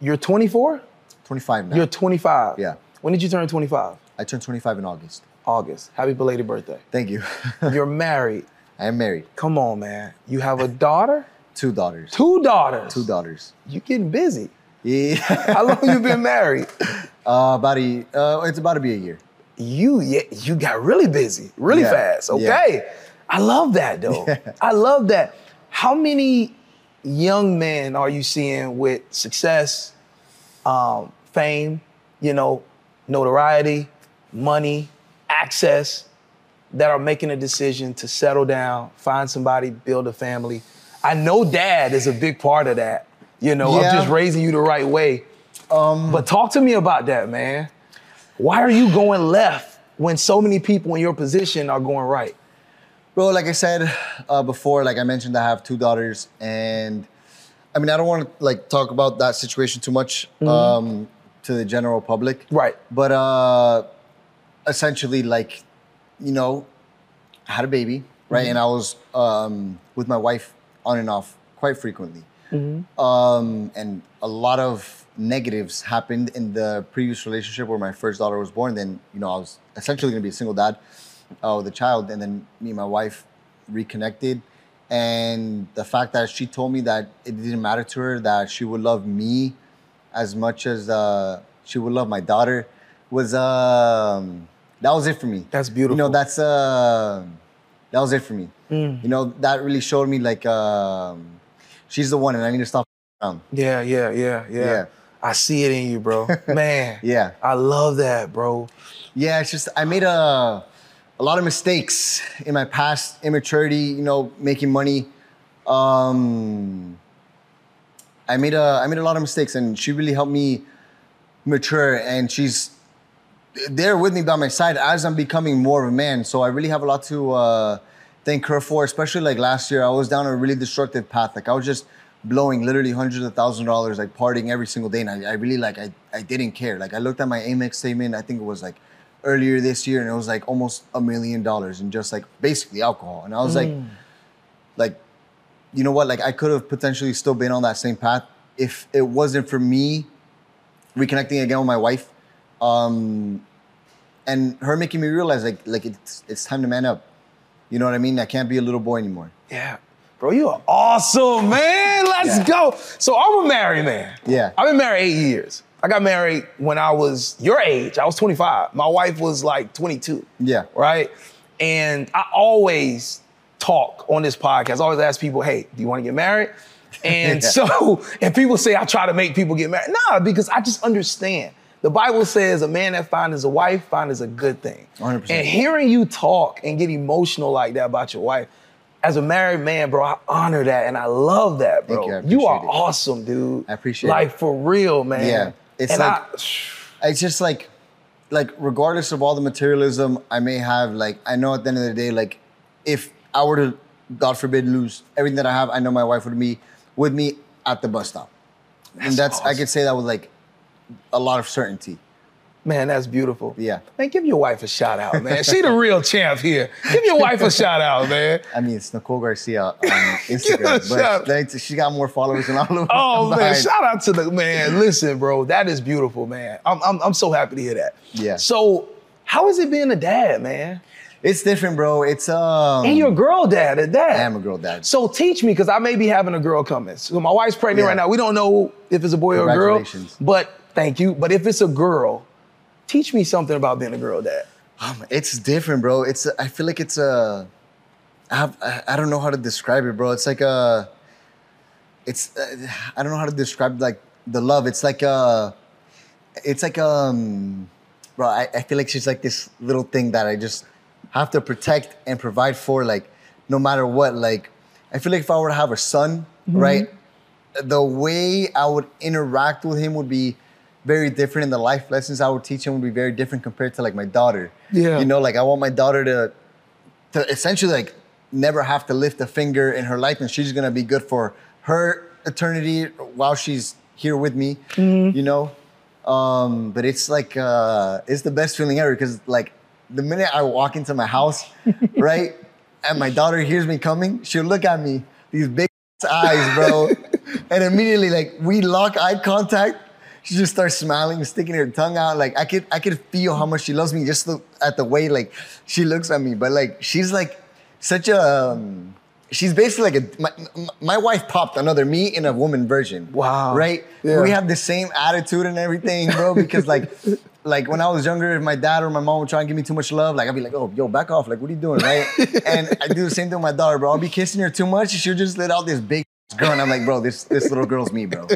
D: You're 24?
B: 25 now.
D: You're 25.
B: Yeah.
D: When did you turn 25?
B: I turned 25 in August.
D: August. Happy belated birthday.
B: Thank you.
D: You're married.
B: I am married.
D: Come on, man. You have a daughter?
B: Two daughters.
D: Two daughters.
B: Two daughters.
D: You getting busy.
B: Yeah.
D: How long you been married?
B: uh, about a, uh, it's about to be a year.
D: You yeah, you got really busy, really
B: Yeah,
D: fast.
B: yeah.
D: Okay. I love that though. Yeah. I love that. How many young men are you seeing with success, um, fame, you know, notoriety, money, access that are making a decision to settle down, find somebody, build a family? I know dad is a big part of that, you know,
B: Yeah.
D: of just raising you the right way. but talk to me about that, man. Why are you going left when so many people in your position are going right?
B: Bro, like I said uh, before, like I mentioned, I have two daughters, and I mean, I don't want to like talk about that situation too much um, to the general public.
D: Right.
B: But uh, essentially, like, you know, I had a baby, right? And I was um, with my wife on and off quite frequently. Um, and a lot of negatives happened in the previous relationship where my first daughter was born. Then, you know, I was essentially going to be a single dad. Oh the child, and then me and my wife reconnected, and the fact that she told me that it didn't matter to her that she would love me as much as uh, she would love my daughter was um, that was it for me.
A: That's beautiful.
B: You know that's uh, that was it for me.
A: Mm.
B: You know that really showed me like um, she's the one, and I need to stop around.
A: Yeah, yeah, yeah, yeah.
B: Yeah.
A: I see it in you, bro. Man.
B: Yeah.
A: I love that, bro.
B: Yeah, it's just I made a a lot of mistakes in my past, immaturity, you know, making money. Um, I made a I made a lot of mistakes, and she really helped me mature. And she's there with me by my side as I'm becoming more of a man. So I really have a lot to uh, thank her for. Especially like last year, I was down a really destructive path. Like I was just blowing literally hundreds of thousands of dollars, like partying every single day, and I, I really like I I didn't care. Like I looked at my Amex statement. I think it was like earlier this year, and it was like almost a million dollars in just like basically alcohol. And I was like, like, you know what? Like I could have potentially still been on that same path if it wasn't for me reconnecting again with my wife, um, and her making me realize like like it's it's time to man up. You know what I mean? I can't be a little boy anymore.
A: Yeah. Bro, you are awesome, man. Let's
B: Yeah.
A: go. So I'm a married man.
B: Yeah.
A: I've been married eight years. I got married when I was your age. I was 25. My wife was like 22.
B: Yeah.
A: Right? And I always talk on this podcast. I always ask people, hey, do you want to get married? And
B: Yeah.
A: so, and people say I try to make people get married. Nah, because I just understand. The Bible says a man that finds a wife finds a good thing.
B: 100%.
A: And hearing you talk and get emotional like that about your wife, as a married man, bro, I honor that and I love that, bro.
B: Thank you, I
A: are
B: it.
A: awesome, dude.
B: I appreciate
A: like,
B: it.
A: Like for real, man.
B: Yeah, it's
A: and
B: like-
A: I,
B: it's just like like regardless of all the materialism I may have, like I know at the end of the day, like if I were to, God forbid, lose everything that I have, I know my wife would be with me at the bus stop. and that's I could say that with like a lot of certainty.
A: Man, that's beautiful.
B: Yeah.
A: Man, give your wife a shout out, man. She the real champ here. Give your wife a shout out, man.
B: I mean, it's Nicole Garcia on
A: Give her a
B: Instagram, but like, she got more followers than all of us.
A: Oh man, shout out to the man. Listen, bro, that is beautiful, man. I'm, I'm, I'm so happy to hear that.
B: Yeah.
A: So, how is it being a dad, man?
B: It's different, bro. It's um.
A: And you're a girl dad, a dad.
B: I am a girl dad.
A: So teach me, because I may be having a girl coming. So my wife's pregnant
B: Yeah.
A: right now. We don't know if it's a boy or a girl.
B: Congratulations.
A: But thank you. But if it's a girl, teach me something about being a girl dad.
B: Um, it's different, bro. It's I feel like it's a. I have I, don't know how to describe it, bro. It's like a. It's uh, I don't know how to describe like the love. It's like a. It's like um, bro. I, I feel like she's like this little thing that I just have to protect and provide for, like no matter what. Like I feel like if I were to have a son, right, the way I would interact with him would be very different, and the life lessons I would teach him would be very different compared to like my daughter.
A: Yeah.
B: You know, like I want my daughter to to essentially like never have to lift a finger in her life, and she's gonna be good for her eternity while she's here with me. You know, um, but it's like uh, it's the best feeling ever because like the minute I walk into my house, right, and my daughter hears me coming, she'll look at me these big eyes, bro, and immediately like we lock eye contact. She just starts smiling, sticking her tongue out. Like I could, I could feel how much she loves me just the, at the way like she looks at me. But like she's like such a, um, she's basically like a. My, my wife popped another me in a woman version.
A: Wow.
B: Right?
A: Yeah.
B: We have the same attitude and everything, bro. Because like, like when I was younger, if my dad or my mom would try and give me too much love, like I'd be like, "Oh, yo, back off! Like, what are you doing?" Right? and I do the same thing with my daughter, bro. I'll be kissing her too much, she'll just let out this big girl, and I'm like, "Bro, this this little girl's me, bro.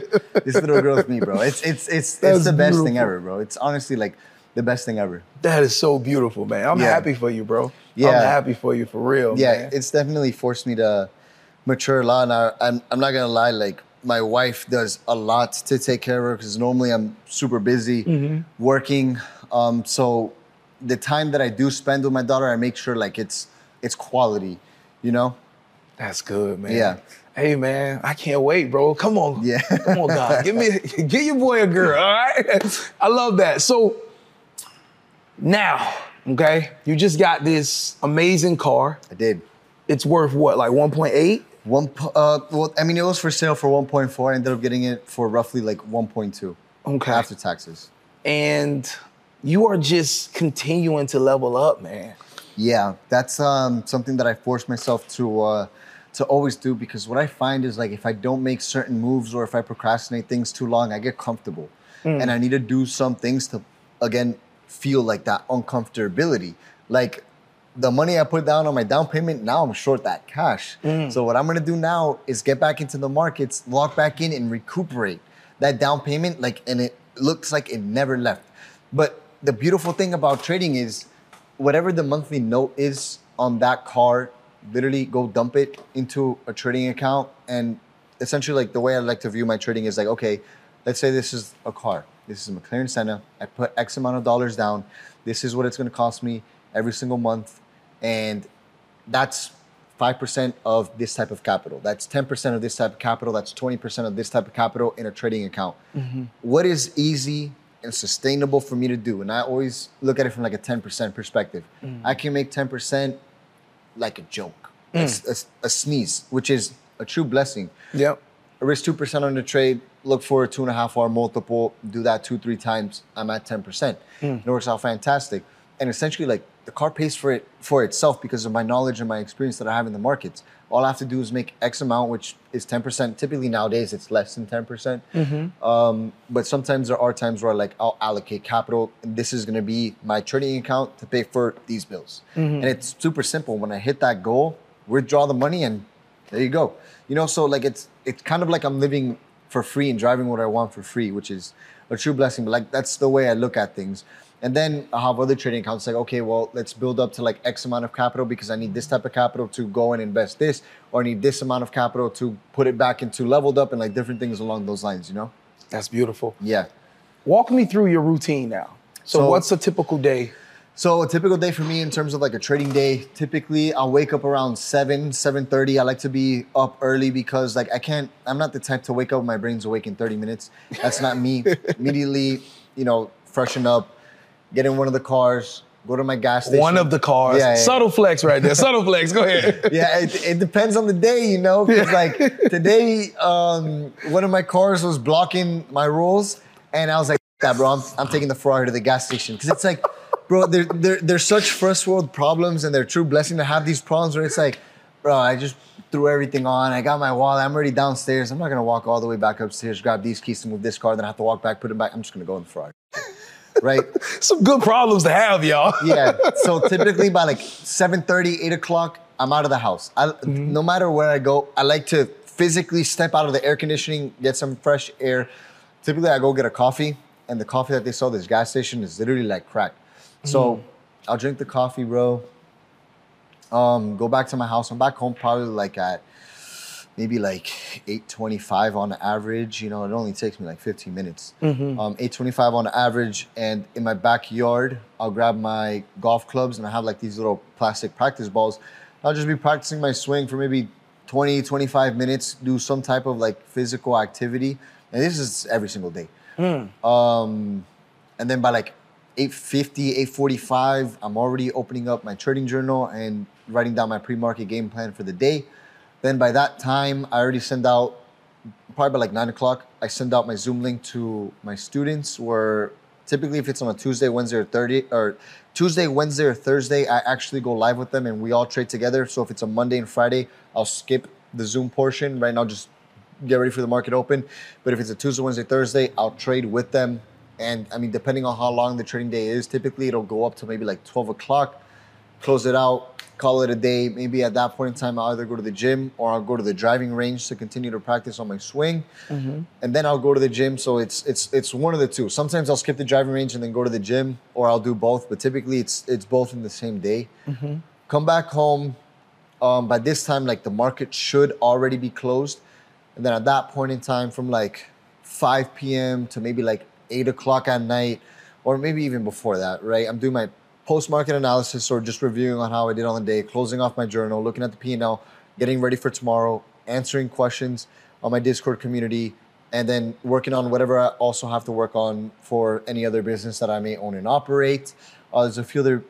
B: This little girl's me, bro. It's it's it's
A: That's
B: it's the best thing ever, bro. It's honestly like the best thing ever.
A: That is so beautiful, man. I'm
B: Yeah.
A: happy for you, bro. I'm
B: Yeah.
A: happy for you for real,
B: yeah,
A: man.
B: it's definitely forced me to mature a lot. And I, I'm, I'm not gonna lie, like my wife does a lot to take care of her because normally I'm super busy
A: Mm-hmm.
B: working. Um, so the time that I do spend with my daughter, I make sure like it's it's quality, you know.
A: That's good, man.
B: Yeah.
A: Hey man, I can't wait, bro. Come on.
B: Yeah.
A: Come on, God. Give me get your boy a girl, all right? I love that. So now, okay, you just got this amazing car.
B: I did.
A: It's worth what, like 1.8?
B: One, uh, well, I mean, it was for sale for 1.4. I ended up getting it for roughly like 1.2
A: Okay.
B: after taxes.
A: And you are just continuing to level up, man.
B: Yeah, that's um, something that I forced myself to uh, to always do because what I find is like if I don't make certain moves or if I procrastinate things too long, I get comfortable, hmm. and I need to do some things to again feel like that uncomfortability. Like the money I put down on my down payment, now I'm short that cash. Hmm. So what I'm gonna do now is get back into the markets, lock back in, and recuperate that down payment. Like, and it looks like it never left. But the beautiful thing about trading is whatever the monthly note is on that car, literally go dump it into a trading account. And essentially, like the way I like to view my trading is like, okay, let's say this is a car. This is a McLaren Senna. I put X amount of dollars down. This is what it's gonna cost me every single month. And that's 5% of this type of capital. That's 10% of this type of capital. That's 20% of this type of capital in a trading account. Mm-hmm. What is easy and sustainable for me to do? And I always look at it from like a 10% perspective. Mm. I can make 10% like a joke, hmm. a sneeze, which is a true blessing.
A: Yep.
B: I risk 2% on the trade, look for a two and a half R multiple, do that two, three times, I'm at 10%. Hmm. It works out fantastic. And essentially, like the car pays for it for itself because of my knowledge and my experience that I have in the markets. All I have to do is make X amount, which is 10%. Typically nowadays it's less than 10%. percent Um, but sometimes there are times where like I'll allocate capital and this is gonna be my trading account to pay for these bills. And it's super simple. When I hit that goal, withdraw the money and there you go. You know, so like it's it's kind of like I'm living for free and driving what I want for free, which is a true blessing. But like that's the way I look at things. And then I have other trading accounts like, okay, well, let's build up to like X amount of capital because I need this type of capital to go and invest this, or I need this amount of capital to put it back into leveled up and like different things along those lines, you know?
A: That's beautiful.
B: Yeah.
A: Walk me through your routine now. So,
B: So-
A: what's a typical day?
B: So a typical day for me in terms of like a trading day, typically I'll wake up around 7, 7.30. I like to be up early because like I can't, I'm not the type to wake up, my brain's awake in 30 minutes. That's not me. Immediately, you know, freshen up, get in one of the cars, go to my gas station.
A: One of the cars.
B: Yeah, yeah.
A: Subtle flex right there. Subtle flex. Go ahead.
B: yeah, it, it depends on the day, you know. Because like today, um, one of my cars was blocking my rules, and I was like, "That bro, I'm, I'm taking the Ferrari to the gas station." Because it's like, bro, they're, they're, they're such first world problems, and they're true blessing to have these problems where it's like, bro, I just threw everything on. I got my wallet. I'm already downstairs. I'm not gonna walk all the way back upstairs, grab these keys to move this car, then I have to walk back, put it back. I'm just gonna go in the Ferrari, right?
A: Some good problems to have, y'all.
B: yeah. So typically by like 7:30, 8 o'clock, I'm out of the house. I, No matter where I go, I like to physically step out of the air conditioning, get some fresh air. Typically, I go get a coffee, and the coffee that they sell at this gas station is literally like crack. So I'll drink the coffee, bro. Um, go back to my house. I'm back home probably like at maybe like 8.25 on average. You know, it only takes me like 15 minutes. Um, 8.25 on average. And in my backyard, I'll grab my golf clubs and I have like these little plastic practice balls. I'll just be practicing my swing for maybe 20, 25 minutes, do some type of like physical activity. And this is every single day. Um, and then by like 8.50, 8.45, I'm already opening up my trading journal and writing down my pre-market game plan for the day. Then by that time, I already send out, probably by like nine o'clock, I send out my Zoom link to my students where typically if it's on a Tuesday, Wednesday, or 30, or Tuesday, Wednesday, or Thursday, I actually go live with them and we all trade together. So if it's a Monday and Friday, I'll skip the Zoom portion. Right now, just get ready for the market open. But if it's a Tuesday, Wednesday, Thursday, I'll trade with them. And I mean, depending on how long the trading day is, typically it'll go up to maybe like 12 o'clock, close it out, call it a day. Maybe at that point in time, I'll either go to the gym or I'll go to the driving range to continue to practice on my swing. And then I'll go to the gym. So it's it's it's one of the two. Sometimes I'll skip the driving range and then go to the gym, or I'll do both. But typically it's it's both in the same day. Come back home. Um, by this time, like the market should already be closed. And then at that point in time, from like 5 p.m. to maybe like 8 o'clock at night, or maybe even before that, right? I'm doing my post-market analysis or just reviewing on how I did on the day, closing off my journal, looking at the P&L, getting ready for tomorrow, answering questions on my Discord community, and then working on whatever I also have to work on for any other business that I may own and operate. Uh, there's a few other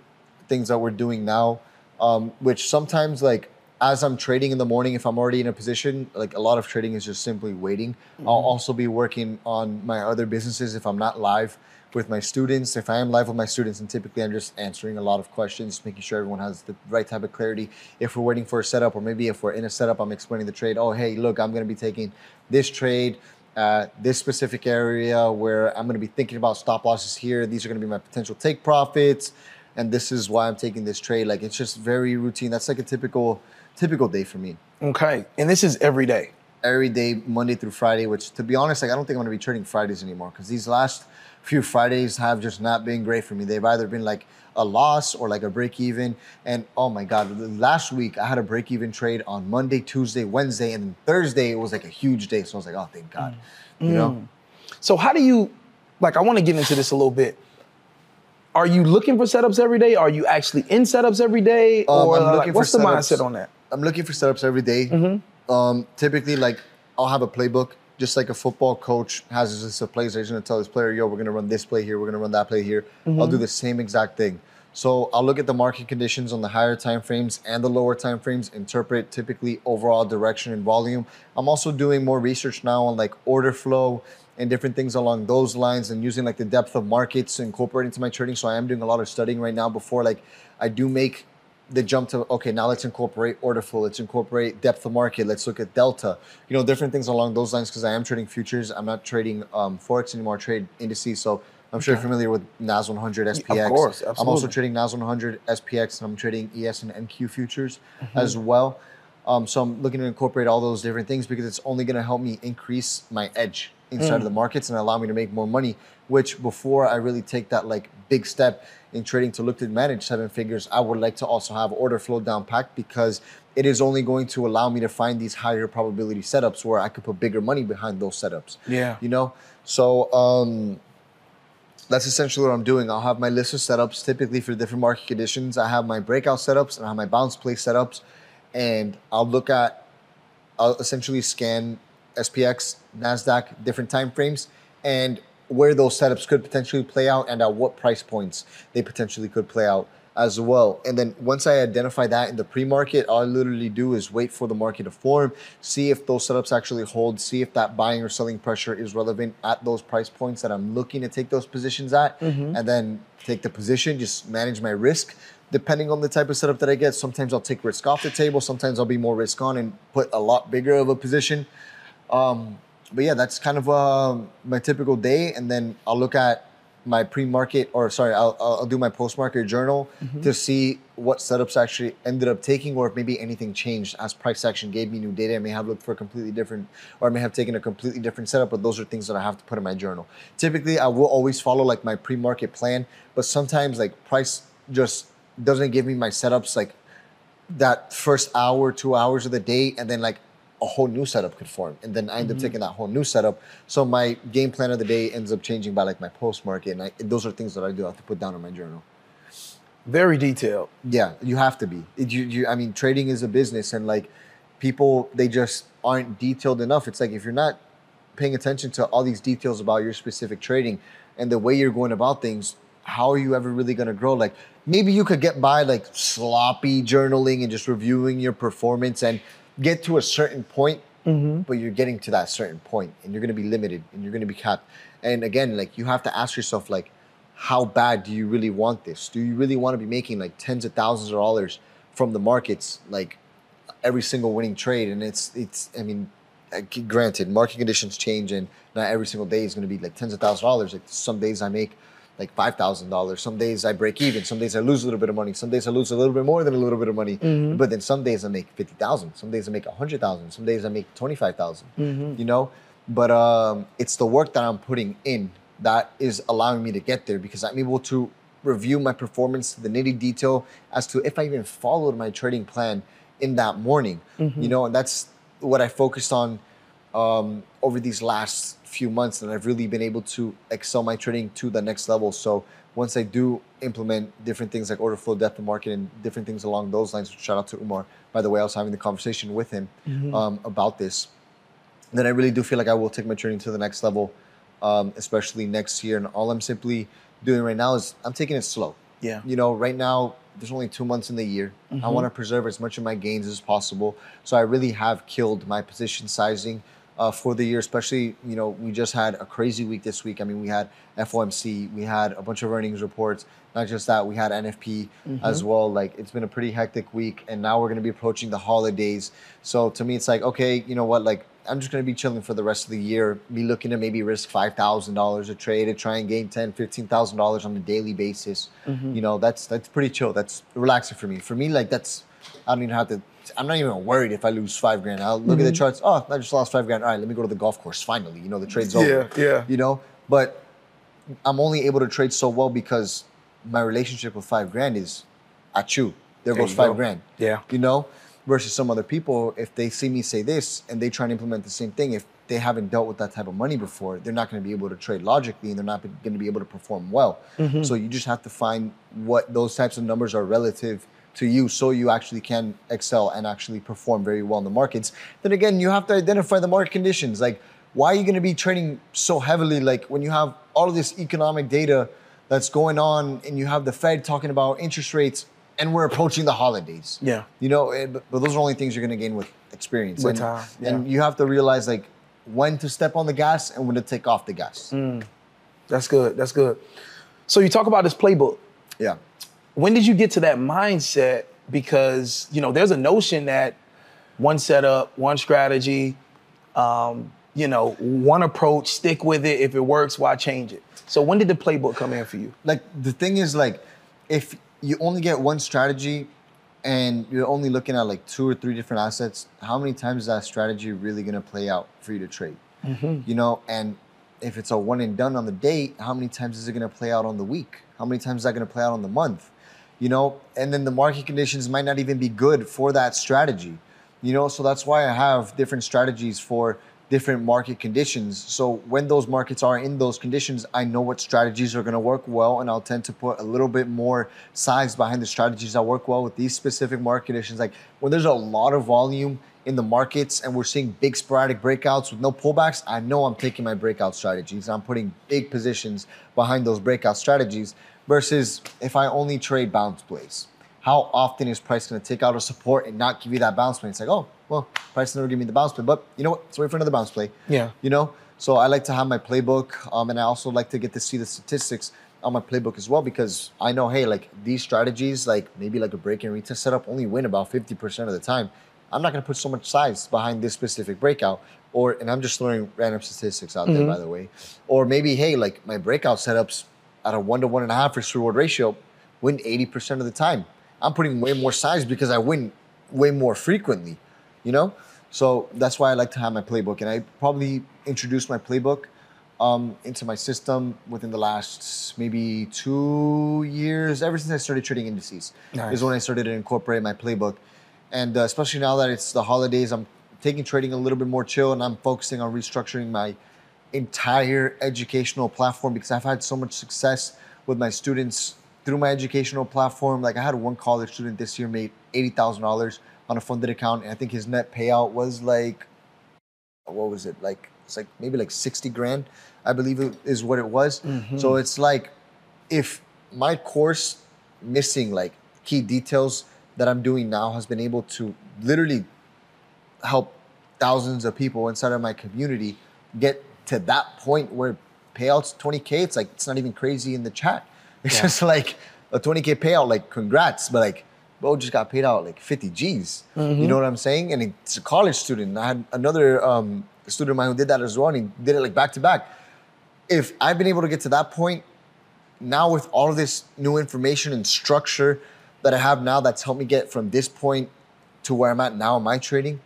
B: things that we're doing now, um, which sometimes like as I'm trading in the morning, if I'm already in a position, like a lot of trading is just simply waiting. I'll also be working on my other businesses if I'm not live with my students. If I am live with my students, and typically I'm just answering a lot of questions, making sure everyone has the right type of clarity. If we're waiting for a setup, or maybe if we're in a setup, I'm explaining the trade. Oh, hey, look, I'm going to be taking this trade. Uh, this specific area where I'm going to be thinking about stop losses here. These are going to be my potential take profits, and this is why I'm taking this trade. Like it's just very routine. That's like a typical typical day for me.
A: Okay. And this is every day.
B: Every day, Monday through Friday. Which, to be honest, like I don't think I'm going to be trading Fridays anymore because these last few Fridays have just not been great for me. They've either been like a loss or like a break even. And oh my God, last week I had a break even trade on Monday, Tuesday, Wednesday, and then Thursday it was like a huge day. So I was like, oh, thank God. You know?
A: So how do you like I want to get into this a little bit. Are you looking for setups every day? Are you actually in setups every day?
B: Um,
A: or like,
B: looking for
A: what's the mindset on that?
B: I'm looking for setups every day.
A: Mm-hmm.
B: Um, typically, like I'll have a playbook, just like a football coach has his list of plays. He's going to tell his player, "Yo, we're going to run this play here. We're going to run that play here." I'll
A: Mm-hmm.
B: do the same exact thing. So I'll look at the market conditions on the higher time frames and the lower time frames. Interpret typically overall direction and volume. I'm also doing more research now on like order flow and different things along those lines and using like the depth of markets to incorporate into my trading. So I am doing a lot of studying right now before like I do make the jump to okay now let's incorporate order flow let's incorporate depth of market let's look at delta. You know different things along those lines because i am trading futures. I'm not trading um, forex anymore I trade indices. So i'm sure you're familiar with nas 100 spx Of
A: course, absolutely.
B: i'm also trading nas 100 spx and i'm trading es and nq futures
A: Mm-hmm.
B: as well. Um, so i'm looking to incorporate all those different things because it's only going to help me increase my edge inside
A: Mm.
B: of the markets and allow me to make more money which before i really take that like big step in trading to look to manage seven figures i would like to also have order flow down packed because it is only going to allow me to find these higher probability setups where i could put bigger money behind those setups
A: Yeah.
B: you know so um that's essentially what I'm doing. I'll have my list of setups typically for different market conditions. I have my breakout setups and I have my bounce play setups, and I'll look at, I'll essentially scan SPX, Nasdaq, different time frames, and where those setups could potentially play out and at what price points they potentially could play out as well. And then once I identify that in the pre-market, all I literally do is wait for the market to form, see if those setups actually hold, see if that buying or selling pressure is relevant at those price points that I'm looking to take those positions at, mm-hmm. and then take the position, just manage my risk. Depending on the type of setup that I get, sometimes I'll take risk off the table, sometimes I'll be more risk on and put a lot bigger of a position. Um, but yeah, that's kind of uh, my typical day, and then I'll look at my pre-market, or sorry, I'll, I'll I'll do my post-market journal to see what setups actually ended up taking, or if maybe anything changed as price action gave me new data. I may have looked for a completely different, or I may have taken a completely different setup. But those are things that I have to put in my journal. Typically, I will always follow like my pre-market plan, but sometimes like price just doesn't give me my setups like that first hour, two hours of the day, and then like a whole new setup could form. And then I end up mm-hmm. taking that whole new setup. So my game plan of the day ends up changing by like my post market. And I, those are things that I do have to put down in my journal.
A: Very detailed.
B: Yeah, you have to be. It, you, you, I mean, trading is a business, and like people, they just aren't detailed enough. It's like if you're not paying attention to all these details about your specific trading and the way you're going about things, how are you ever really going to grow? Like maybe you could get by like sloppy journaling and just reviewing your performance and get to a certain point, mm-hmm. but you're getting to that certain point and you're going to be limited and you're going to be capped. And again, like you have to ask yourself, like, how bad do you really want this? Do you really want to be making like tens of thousands of dollars from the markets, like every single winning trade? And it's it's I mean, granted, market conditions change, and not every single day is going to be like tens of thousands of dollars. Like some days I make like five thousand dollars. Some days I break even. Some days I lose a little bit of money. Some days I lose a little bit more than a little bit of money. But then some days I make fifty thousand. Some days I make a hundred thousand. Some days I make twenty five You know, but um, it's the work that I'm putting in that is allowing me to get there because I'm able to review my performance to the nitty detail as to if I even followed my trading plan in that morning. You know, and that's what I focused on um, over these last few months, and I've really been able to excel my trading to the next level. So once I do implement different things like order flow, depth of market, and different things along those lines, shout out to Umar. By the way, I was having the conversation with him um, about this. Then I really do feel like I will take my trading to the next level, um, especially next year. And all I'm simply doing right now is I'm taking it slow.
A: Yeah.
B: You know, right now there's only two months in the year. I
A: Mm-hmm.
B: want to preserve as much of my gains as possible. So I really have killed my position sizing uh, for the year. Especially, you know, we just had a crazy week this week. I mean, we had FOMC, we had a bunch of earnings reports. Not just that, we had NFP
A: Mm-hmm.
B: as well. Like it's been a pretty hectic week, and now we're going to be approaching the holidays. So to me, it's like, okay, you know what? Like I'm just going to be chilling for the rest of the year. Be looking to maybe risk five thousand dollars a trade to try and gain ten, fifteen thousand dollars on a daily basis.
A: Mm-hmm.
B: You know, that's that's pretty chill. That's relaxing for me. For me, like that's I don't even have to. I'm not even worried if I lose five grand. I'll look at
A: Mm-hmm.
B: the charts. Oh, I just lost five grand. All right, let me go to the golf course. Finally, you know, the trade's over.
A: Yeah, yeah.
B: You know, but I'm only able to trade so well because my relationship with five grand is achoo. There,
A: There
B: goes five
A: go.
B: grand.
A: Yeah.
B: You know, versus some other people, if they see me say this and they try and implement the same thing, if they haven't dealt with that type of money before, they're not going to be able to trade logically and they're not going to be able to perform well.
A: Mm-hmm.
B: So you just have to find what those types of numbers are relative to you so you actually can excel and actually perform very well in the markets. Then again, you have to identify the market conditions. Like, why are you going to be trading so heavily? Like, when you have all of this economic data that's going on and you have the Fed talking about interest rates and we're approaching the holidays.
A: Yeah.
B: You know, eh, but, but those are only things you're going to gain with experience.
A: With
B: and,
A: time,
B: And you have to realize, like, when to step on the gas and when to take off the gas.
A: Mm. That's good. That's good. So you talk about this playbook.
B: Yeah.
A: When did you get to that mindset? Because you know, there's a notion that one setup, one strategy, um, you know, one approach, stick with it. If it works, why change it? So when did the playbook come in for you?
B: like the thing is like if you only get one strategy and you're only looking at like two or three different assets how many times is that strategy really going to play out for you to trade you know and if it's a one and done on the day how many times is it going to play out on the week how many times is that going to play out on the month you know and then the market conditions might not even be good for that strategy you know? So that's why i have different strategies for different market conditions. So when those markets are in those conditions i know what strategies are going to work well and i'll tend to put a little bit more size behind the strategies that work well with these specific market conditions. Like when there's a lot of volume in the markets and we're seeing big sporadic breakouts with no pullbacks i know i'm taking my breakout strategies. I'm putting big positions behind those breakout strategies versus if i only trade bounce plays how often is price going to take out a support and not give you that bounce play? It's like, oh, well, price never give me the bounce play, but you know what? Let's wait for another bounce play.
A: Yeah.
B: You know, so I like to have my playbook, um, and I also like to get to see the statistics on my playbook as well because I know, hey, like these strategies, like maybe like a break and retest setup, only win about fifty percent of the time. I'm not going to put so much size behind this specific breakout. Or, and I'm just throwing random statistics out there, by the way. Or maybe, hey, like my breakout setups at a one to one and a half risk reward ratio win 80% of the time. I'm putting way more size because I win way more frequently, you know? So that's why I like to have my playbook. And I probably introduced my playbook um, into my system within the last maybe two years, ever since I started trading indices.
A: Nice.
B: Is when I started to incorporate my playbook. And uh, especially now that it's the holidays, I'm taking trading a little bit more chill and I'm focusing on restructuring my entire educational platform because I've had so much success with my students through my educational platform. Like I had one college student this year made eighty thousand dollars on a funded account, and I think his net payout was like, what was it? Like it's like maybe like sixty grand, I believe it is what it was. Mm-hmm. So it's like, if my course missing like key details that I'm doing now has been able to literally help thousands of people inside of my community get to that point where payouts 20k it's like it's not even crazy in the chat. It's
A: Yeah.
B: just like a 20k payout like congrats but like bro just got paid out like 50 g's. You know what i'm saying? And it's a college student. I had another um, student of mine who did that as well and he did it like back to back. If i've been able to get to that point now with all of this new information and structure that I have now that's helped me get from this point to where I'm at now in my trading,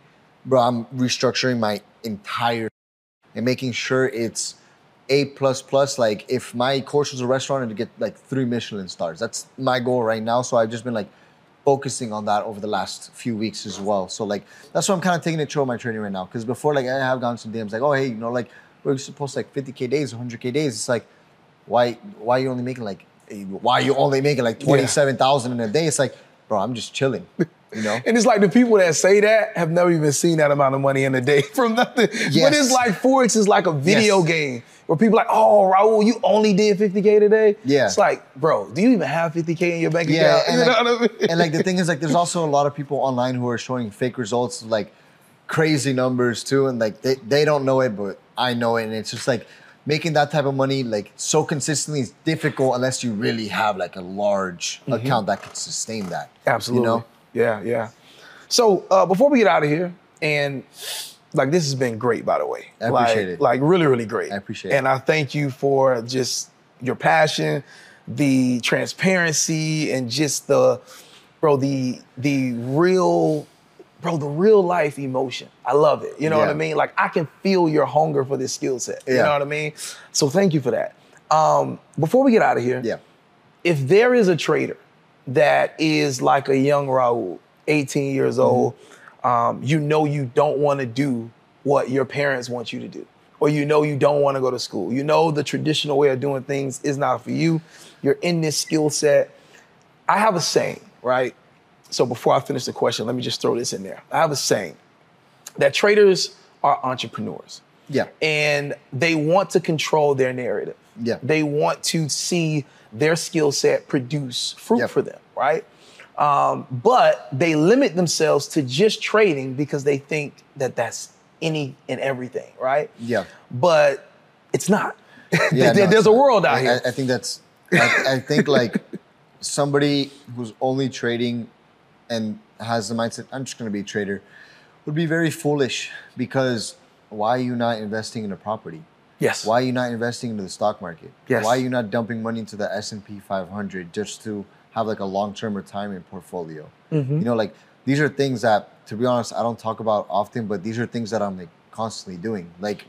B: bro, I'm restructuring my entire and making sure it's A plus plus. Like if my course was a restaurant and to get like three Michelin stars. That's my goal right now. So I've just been like focusing on that over the last few weeks as well. So like that's why I'm kind of taking a chill my training right now. Cause before like I have gone some DMs like, oh hey, you know, like we're supposed to like 50k days, 100k days. It's like, why why are you only making like why are you only making like 27,000 in a day? It's like, bro, I'm just chilling. You know?
A: And it's like the people that say that have never even seen that amount of money in a day from nothing. But it's like Forex is like a video
B: Yes.
A: game where people like, oh, Raul, you only did 50K today?
B: Yeah.
A: It's like, bro, do you even have 50K in your bank
B: Yeah,
A: account?
B: and
A: you
B: like,
A: know what I mean?
B: and like the thing is, like, there's also a lot of people online who are showing fake results, like crazy numbers too, and like they, they don't know it, but I know it, and it's just like making that type of money like so consistently is difficult unless you really have like a large account that could sustain that.
A: Mm-hmm. Absolutely.
B: You know?
A: Yeah, yeah. So uh, before we get out of here, and like this has been great, by the way.
B: I
A: like,
B: appreciate it.
A: Like really, really great.
B: I appreciate it.
A: And I thank you for just your passion, the transparency, and just the bro, the the real bro, the real life emotion. I love it. You know what I mean? Like I can feel your hunger for this skill set. You
B: Yeah.
A: know what I mean? So thank you for that. Um, before we get out of here,
B: Yeah.
A: if there is a trader that is like a young Raul, 18 years old, um, you know you don't want to do what your parents want you to do, or you know you don't want to go to school. You know the traditional way of doing things is not for you. You're in this skill set. I have a saying, right? So before I finish the question, let me just throw this in there. I have a saying that traders are entrepreneurs
B: Yeah.
A: and they want to control their narrative.
B: Yeah.
A: They want to see their skill set produce fruit
B: Yep.
A: for them, right? Um, but they limit themselves to just trading because they think that that's any and everything, right?
B: Yeah.
A: But it's not.
B: Yeah,
A: There-
B: no,
A: There's a world out
B: I,
A: here.
B: I, I think that's. I, I think like somebody who's only trading and has the mindset I'm just going to be a trader would be very foolish because why are you not investing in a property?
A: yes.
B: Why are you not investing into the stock market?
A: Yes.
B: Why are you not dumping money into the S and P 500 just to have like a long-term retirement portfolio?
A: Mm-hmm.
B: You know, like these are things that, to be honest, I don't talk about often, but these are things that I'm like constantly doing. Like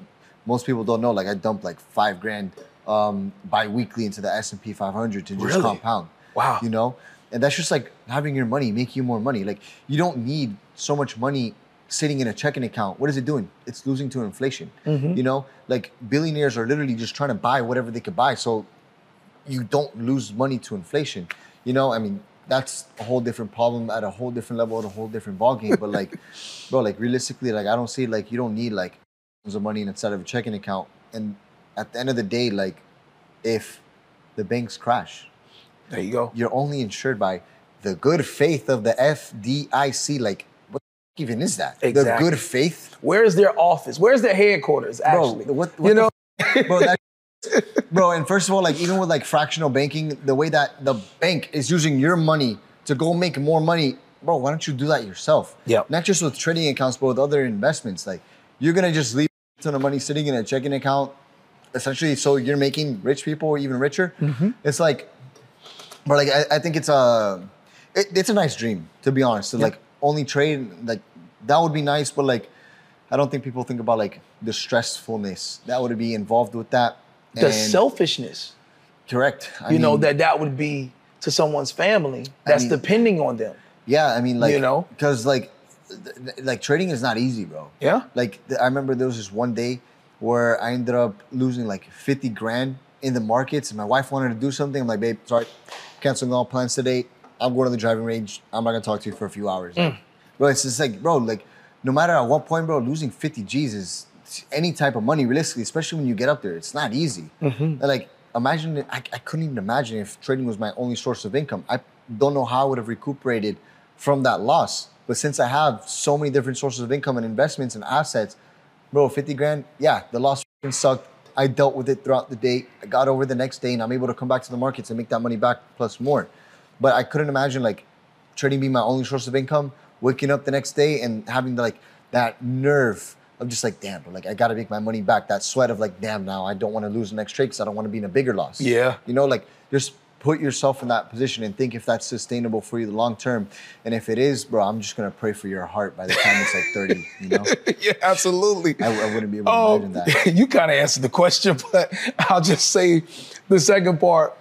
B: most people don't know, like I dump like five grand um, bi-weekly into the S and P 500 to just
A: Really?
B: compound.
A: Wow.
B: You know, and that's just like having your money make you more money. Like you don't need so much money sitting in a checking account. What is it doing? It's losing to inflation.
A: Mm-hmm.
B: You know, like billionaires are literally just trying to buy whatever they could buy, so you don't lose money to inflation. You know, I mean, that's a whole different problem at a whole different level, at a whole different ballgame. But like, bro, like realistically, like I don't see like you don't need like tons of money inside of a checking account. And at the end of the day, like if the banks crash,
A: there you go.
B: you're only insured by the good faith of the FDIC. Like, what the even is that?
A: Exactly.
B: The good faith,
A: Where's their office? Where's their headquarters? Actually,
B: bro. What, what
A: you know,
B: f- bro? That, bro, and first of all, like even with like fractional banking, the way that the bank is using your money to go make more money, bro. Why don't you do that yourself?
A: Yeah.
B: Not just with trading accounts, but with other investments. Like, you're gonna just leave a ton of money sitting in a checking account, essentially, so you're making rich people even richer.
A: Mm-hmm.
B: It's like but like I, I think it's a it, it's a nice dream to be honest to like only trade like that would be nice but like i don't think people think about like the stressfulness that would be involved with that
A: the
B: And-
A: selfishness.
B: correct I
A: you know that that would be to someone's family that's
B: mean-
A: depending on them.
B: yeah i mean like
A: you know?
B: because like like trading is not easy bro
A: Yeah.
B: like i remember there was this one day where i ended up losing like 50 grand in the markets and my wife wanted to do something i'm like babe sorry canceling all plans today i'm going to the driving range. I'm not going to talk to you for a few hours.
A: Mm.
B: bro it's just like bro like no matter at what point bro losing 50 g's is any type of money realistically especially when you get up there it's not easy.
A: Mm-hmm.
B: Like imagine I, I couldn't even imagine if trading was my only source of income. I don't know how i would have recuperated from that loss. But since i have so many different sources of income and investments and assets bro 50 grand yeah the loss sucked i dealt with it throughout the day. I got over the next day and i'm able to come back to the markets and make that money back plus more. But i couldn't imagine like trading being my only source of income waking up the next day and having like that nerve of just like damn bro, like i gotta make my money back. That sweat of like damn now i don't want to lose the next trade because i don't want to be in a bigger loss.
A: Yeah.
B: you know like just put yourself in that position and think if that's sustainable for you the long term and if it is bro i'm just gonna pray for your heart by the time it's like 30 you know
A: yeah, absolutely.
B: I, I wouldn't be able to
A: Oh,
B: imagine that.
A: you kind of answered the question, but I'll just say the second part.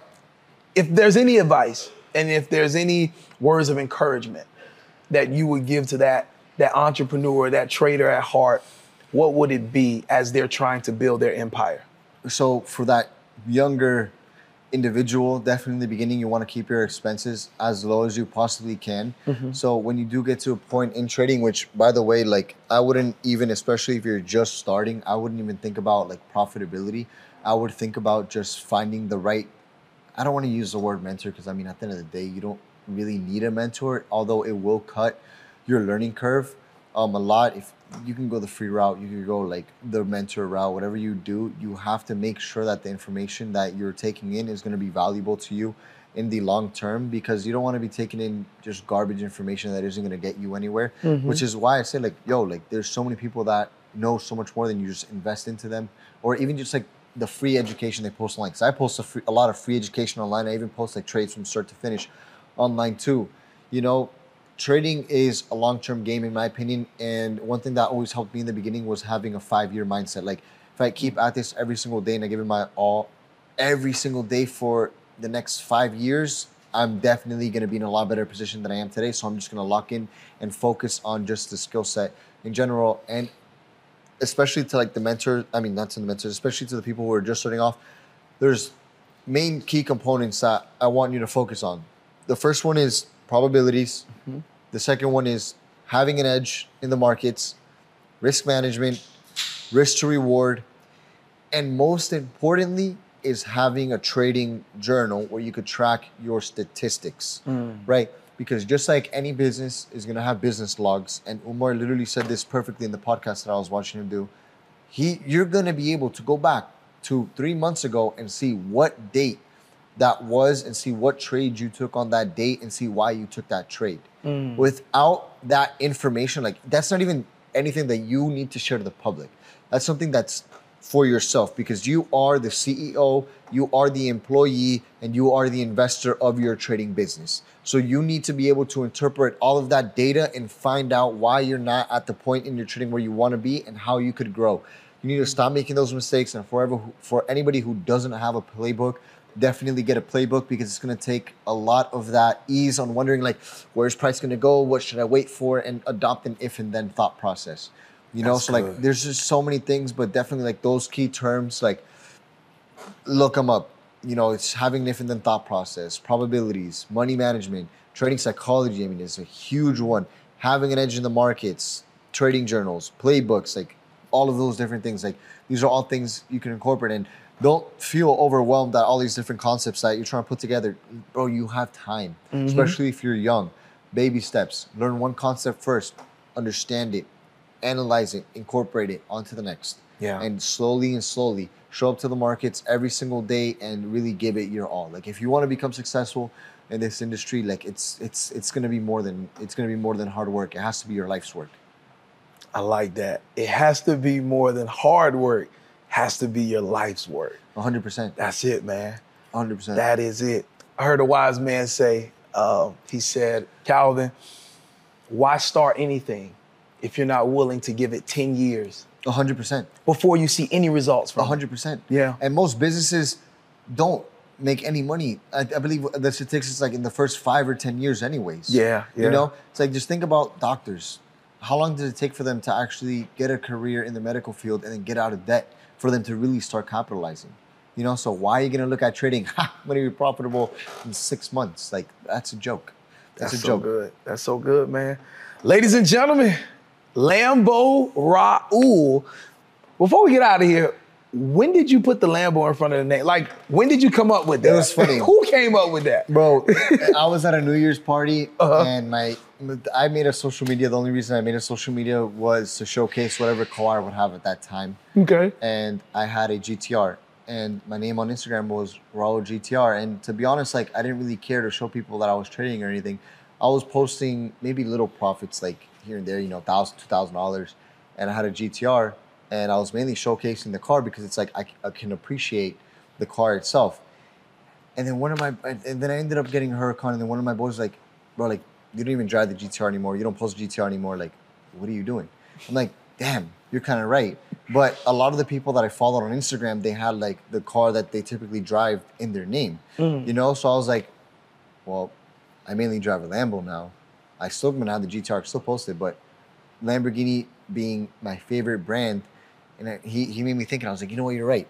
A: If there's any advice and if there's any words of encouragement that you would give to that that entrepreneur, that trader at heart, what would it be as they're trying to build their empire?
B: So for that younger individual. Definitely in the beginning, you want to keep your expenses as low as you possibly can. Mm-hmm. So when you do get to a point in trading, which by the way, like I wouldn't even, especially if you're just starting, I wouldn't even think about like profitability. I would think about just finding the right. I don't want to use the word mentor because I mean, at the end of the day, you don't really need a mentor, although it will cut your learning curve um, a lot. If you can go the free route, you can go like the mentor route, whatever you do, you have to make sure that the information that you're taking in is going to be valuable to you in the long term because you don't want to be taking in just garbage information that isn't going to get you anywhere. Which is why I say like, yo, like there's so many people that know so much more than you just invest into them, or even just like the free education they post online. Because I post a, free, a lot of free education online. I even post like trades from start to finish online too. You know, trading is a long-term game in my opinion and one thing that always helped me in the beginning was having a five-year mindset. Like if i keep at this every single day and i give it my all every single day for the next five years i'm definitely going to be in a lot better position than i am today. So i'm just going to lock in and focus on just the skill set in general and especially to like the mentor i mean not to the mentors especially to the people who are just starting off. There's main key components that i want you to focus on. The first one is probabilities mm-hmm. the second one is having an edge in the markets, risk management, risk to reward, and most importantly is having a trading journal where you could track your statistics, mm. right? Because just like any business is going to have business logs, and Umar literally said this perfectly in the podcast that I was watching him do. He, you're going to be able to go back to three months ago and see what date that was and see what trade you took on that date and see why you took that trade. Mm. Without that information, like that's not even anything that you need to share to the public. That's something that's for yourself because you are the CEO, you are the employee, and you are the investor of your trading business. So you need to be able to interpret all of that data and find out why you're not at the point in your trading where you want to be and how you could grow. You need to stop making those mistakes. And forever, for anybody who doesn't have a playbook, definitely get a playbook because it's going to take a lot of that ease on wondering like where's price going to go? What should i wait for? And adopt an if and then thought process you know?
A: That's
B: so like there's just so many things but definitely like those key terms like look them up. You know it's having an if and then thought process probabilities money management trading psychology i mean is a huge one. Having an edge in the markets trading journals playbooks like all of those different things like these are all things you can incorporate. And don't feel overwhelmed at all these different concepts that you're trying to put together bro you have time mm-hmm. especially if you're young baby steps learn one concept first understand it analyze it incorporate it onto the next
A: Yeah.
B: and slowly and slowly show up to the markets every single day and really give it your all like if you want to become successful in this industry like it's it's it's going to be more than it's going to be more than hard work it has to be your life's work
A: I like that. It has to be more than hard work. Has to be your life's work.
B: 100%
A: That's it, man.
B: 100%
A: That is it. I heard a wise man say, uh, he said, Calvin, why start anything if you're not willing to give it 10 years
B: 100%
A: before you see any results from
B: 100%
A: Yeah.
B: and most businesses don't make any money i, I believe the statistics is like in the first five or 10 years anyways
A: Yeah, yeah.
B: you know it's like just think about doctors how long does it take for them to actually get a career in the medical field and then get out of debt for them to really start capitalizing you know so why are you going to look at trading ha, i'm going to be profitable in six months like that's a joke that's,
A: That's
B: a
A: so
B: joke
A: good. That's so good, man. Ladies and gentlemen, Lambo Raul. Before we get out of here, when did you put the Lambo in front of the name? Like, when did you come up with that?
B: It was funny.
A: Who came up with that?
B: Bro, I was at a New Year's party
A: Uh-huh.
B: and my I made a social media. The only reason I made a social media was to showcase whatever car I would have at that time.
A: Okay.
B: And I had a GTR. And my name on Instagram was Raul GTR. And to be honest, like I didn't really care to show people that I was trading or anything. I was posting maybe little profits like here and there, you know, thousand, two thousand dollars. And I had a GTR and I was mainly showcasing the car because it's like I, I can appreciate the car itself. And then one of my, and then I ended up getting a Huracan, and then one of my boys was like, bro, like, you don't even drive the GTR anymore. You don't post GTR anymore. Like, what are you doing? I'm like, damn, you're kind of right. But a lot of the people that I followed on Instagram, they had like the car that they typically drive in their name, mm. you know? So I was like, well, I mainly drive a Lambo now. I still gonna have the GTR, I still post it, but Lamborghini being my favorite brand, and I, he, he made me think, and I was like, you know what, you're right.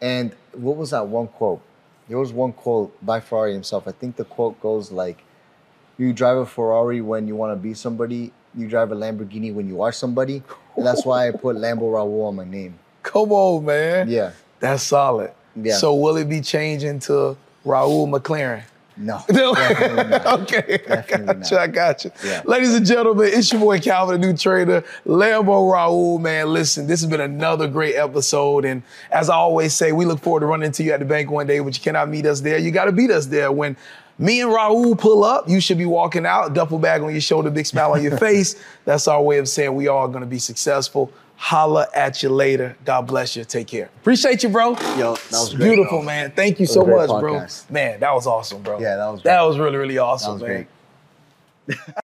B: And what was that one quote? there was one quote by Ferrari himself. I think the quote goes like, "You drive a Ferrari when you want to be somebody. You drive a Lamborghini when you are somebody." And that's why I put Lambo Raul on my name.
A: Come on, man.
B: Yeah.
A: That's solid.
B: Yeah.
A: So will it be changing to Raul McLaren?
B: No.
A: No.
B: definitely
A: okay, I
B: Definitely
A: got you.
B: not.
A: I got you.
B: Yeah.
A: Ladies and gentlemen, it's your boy Calvin, the new trader, Lambo Raul. Man, listen, this has been another great episode, and as I always say, we look forward to running into you at the bank one day, but you cannot meet us there. You got to beat us there. When me and Raul pull up, you should be walking out, duffel bag on your shoulder, big smile on your face. That's our way of saying we are going to be successful. Holla at you later. God bless you. Take care. Appreciate you, bro.
B: Yo, that was great,
A: beautiful,
B: bro.
A: man. Thank you so
B: great
A: much, bro. Man, that was awesome, bro.
B: Yeah, that was
A: that was really, really
B: That
A: awesome,
B: was
A: man.
B: great.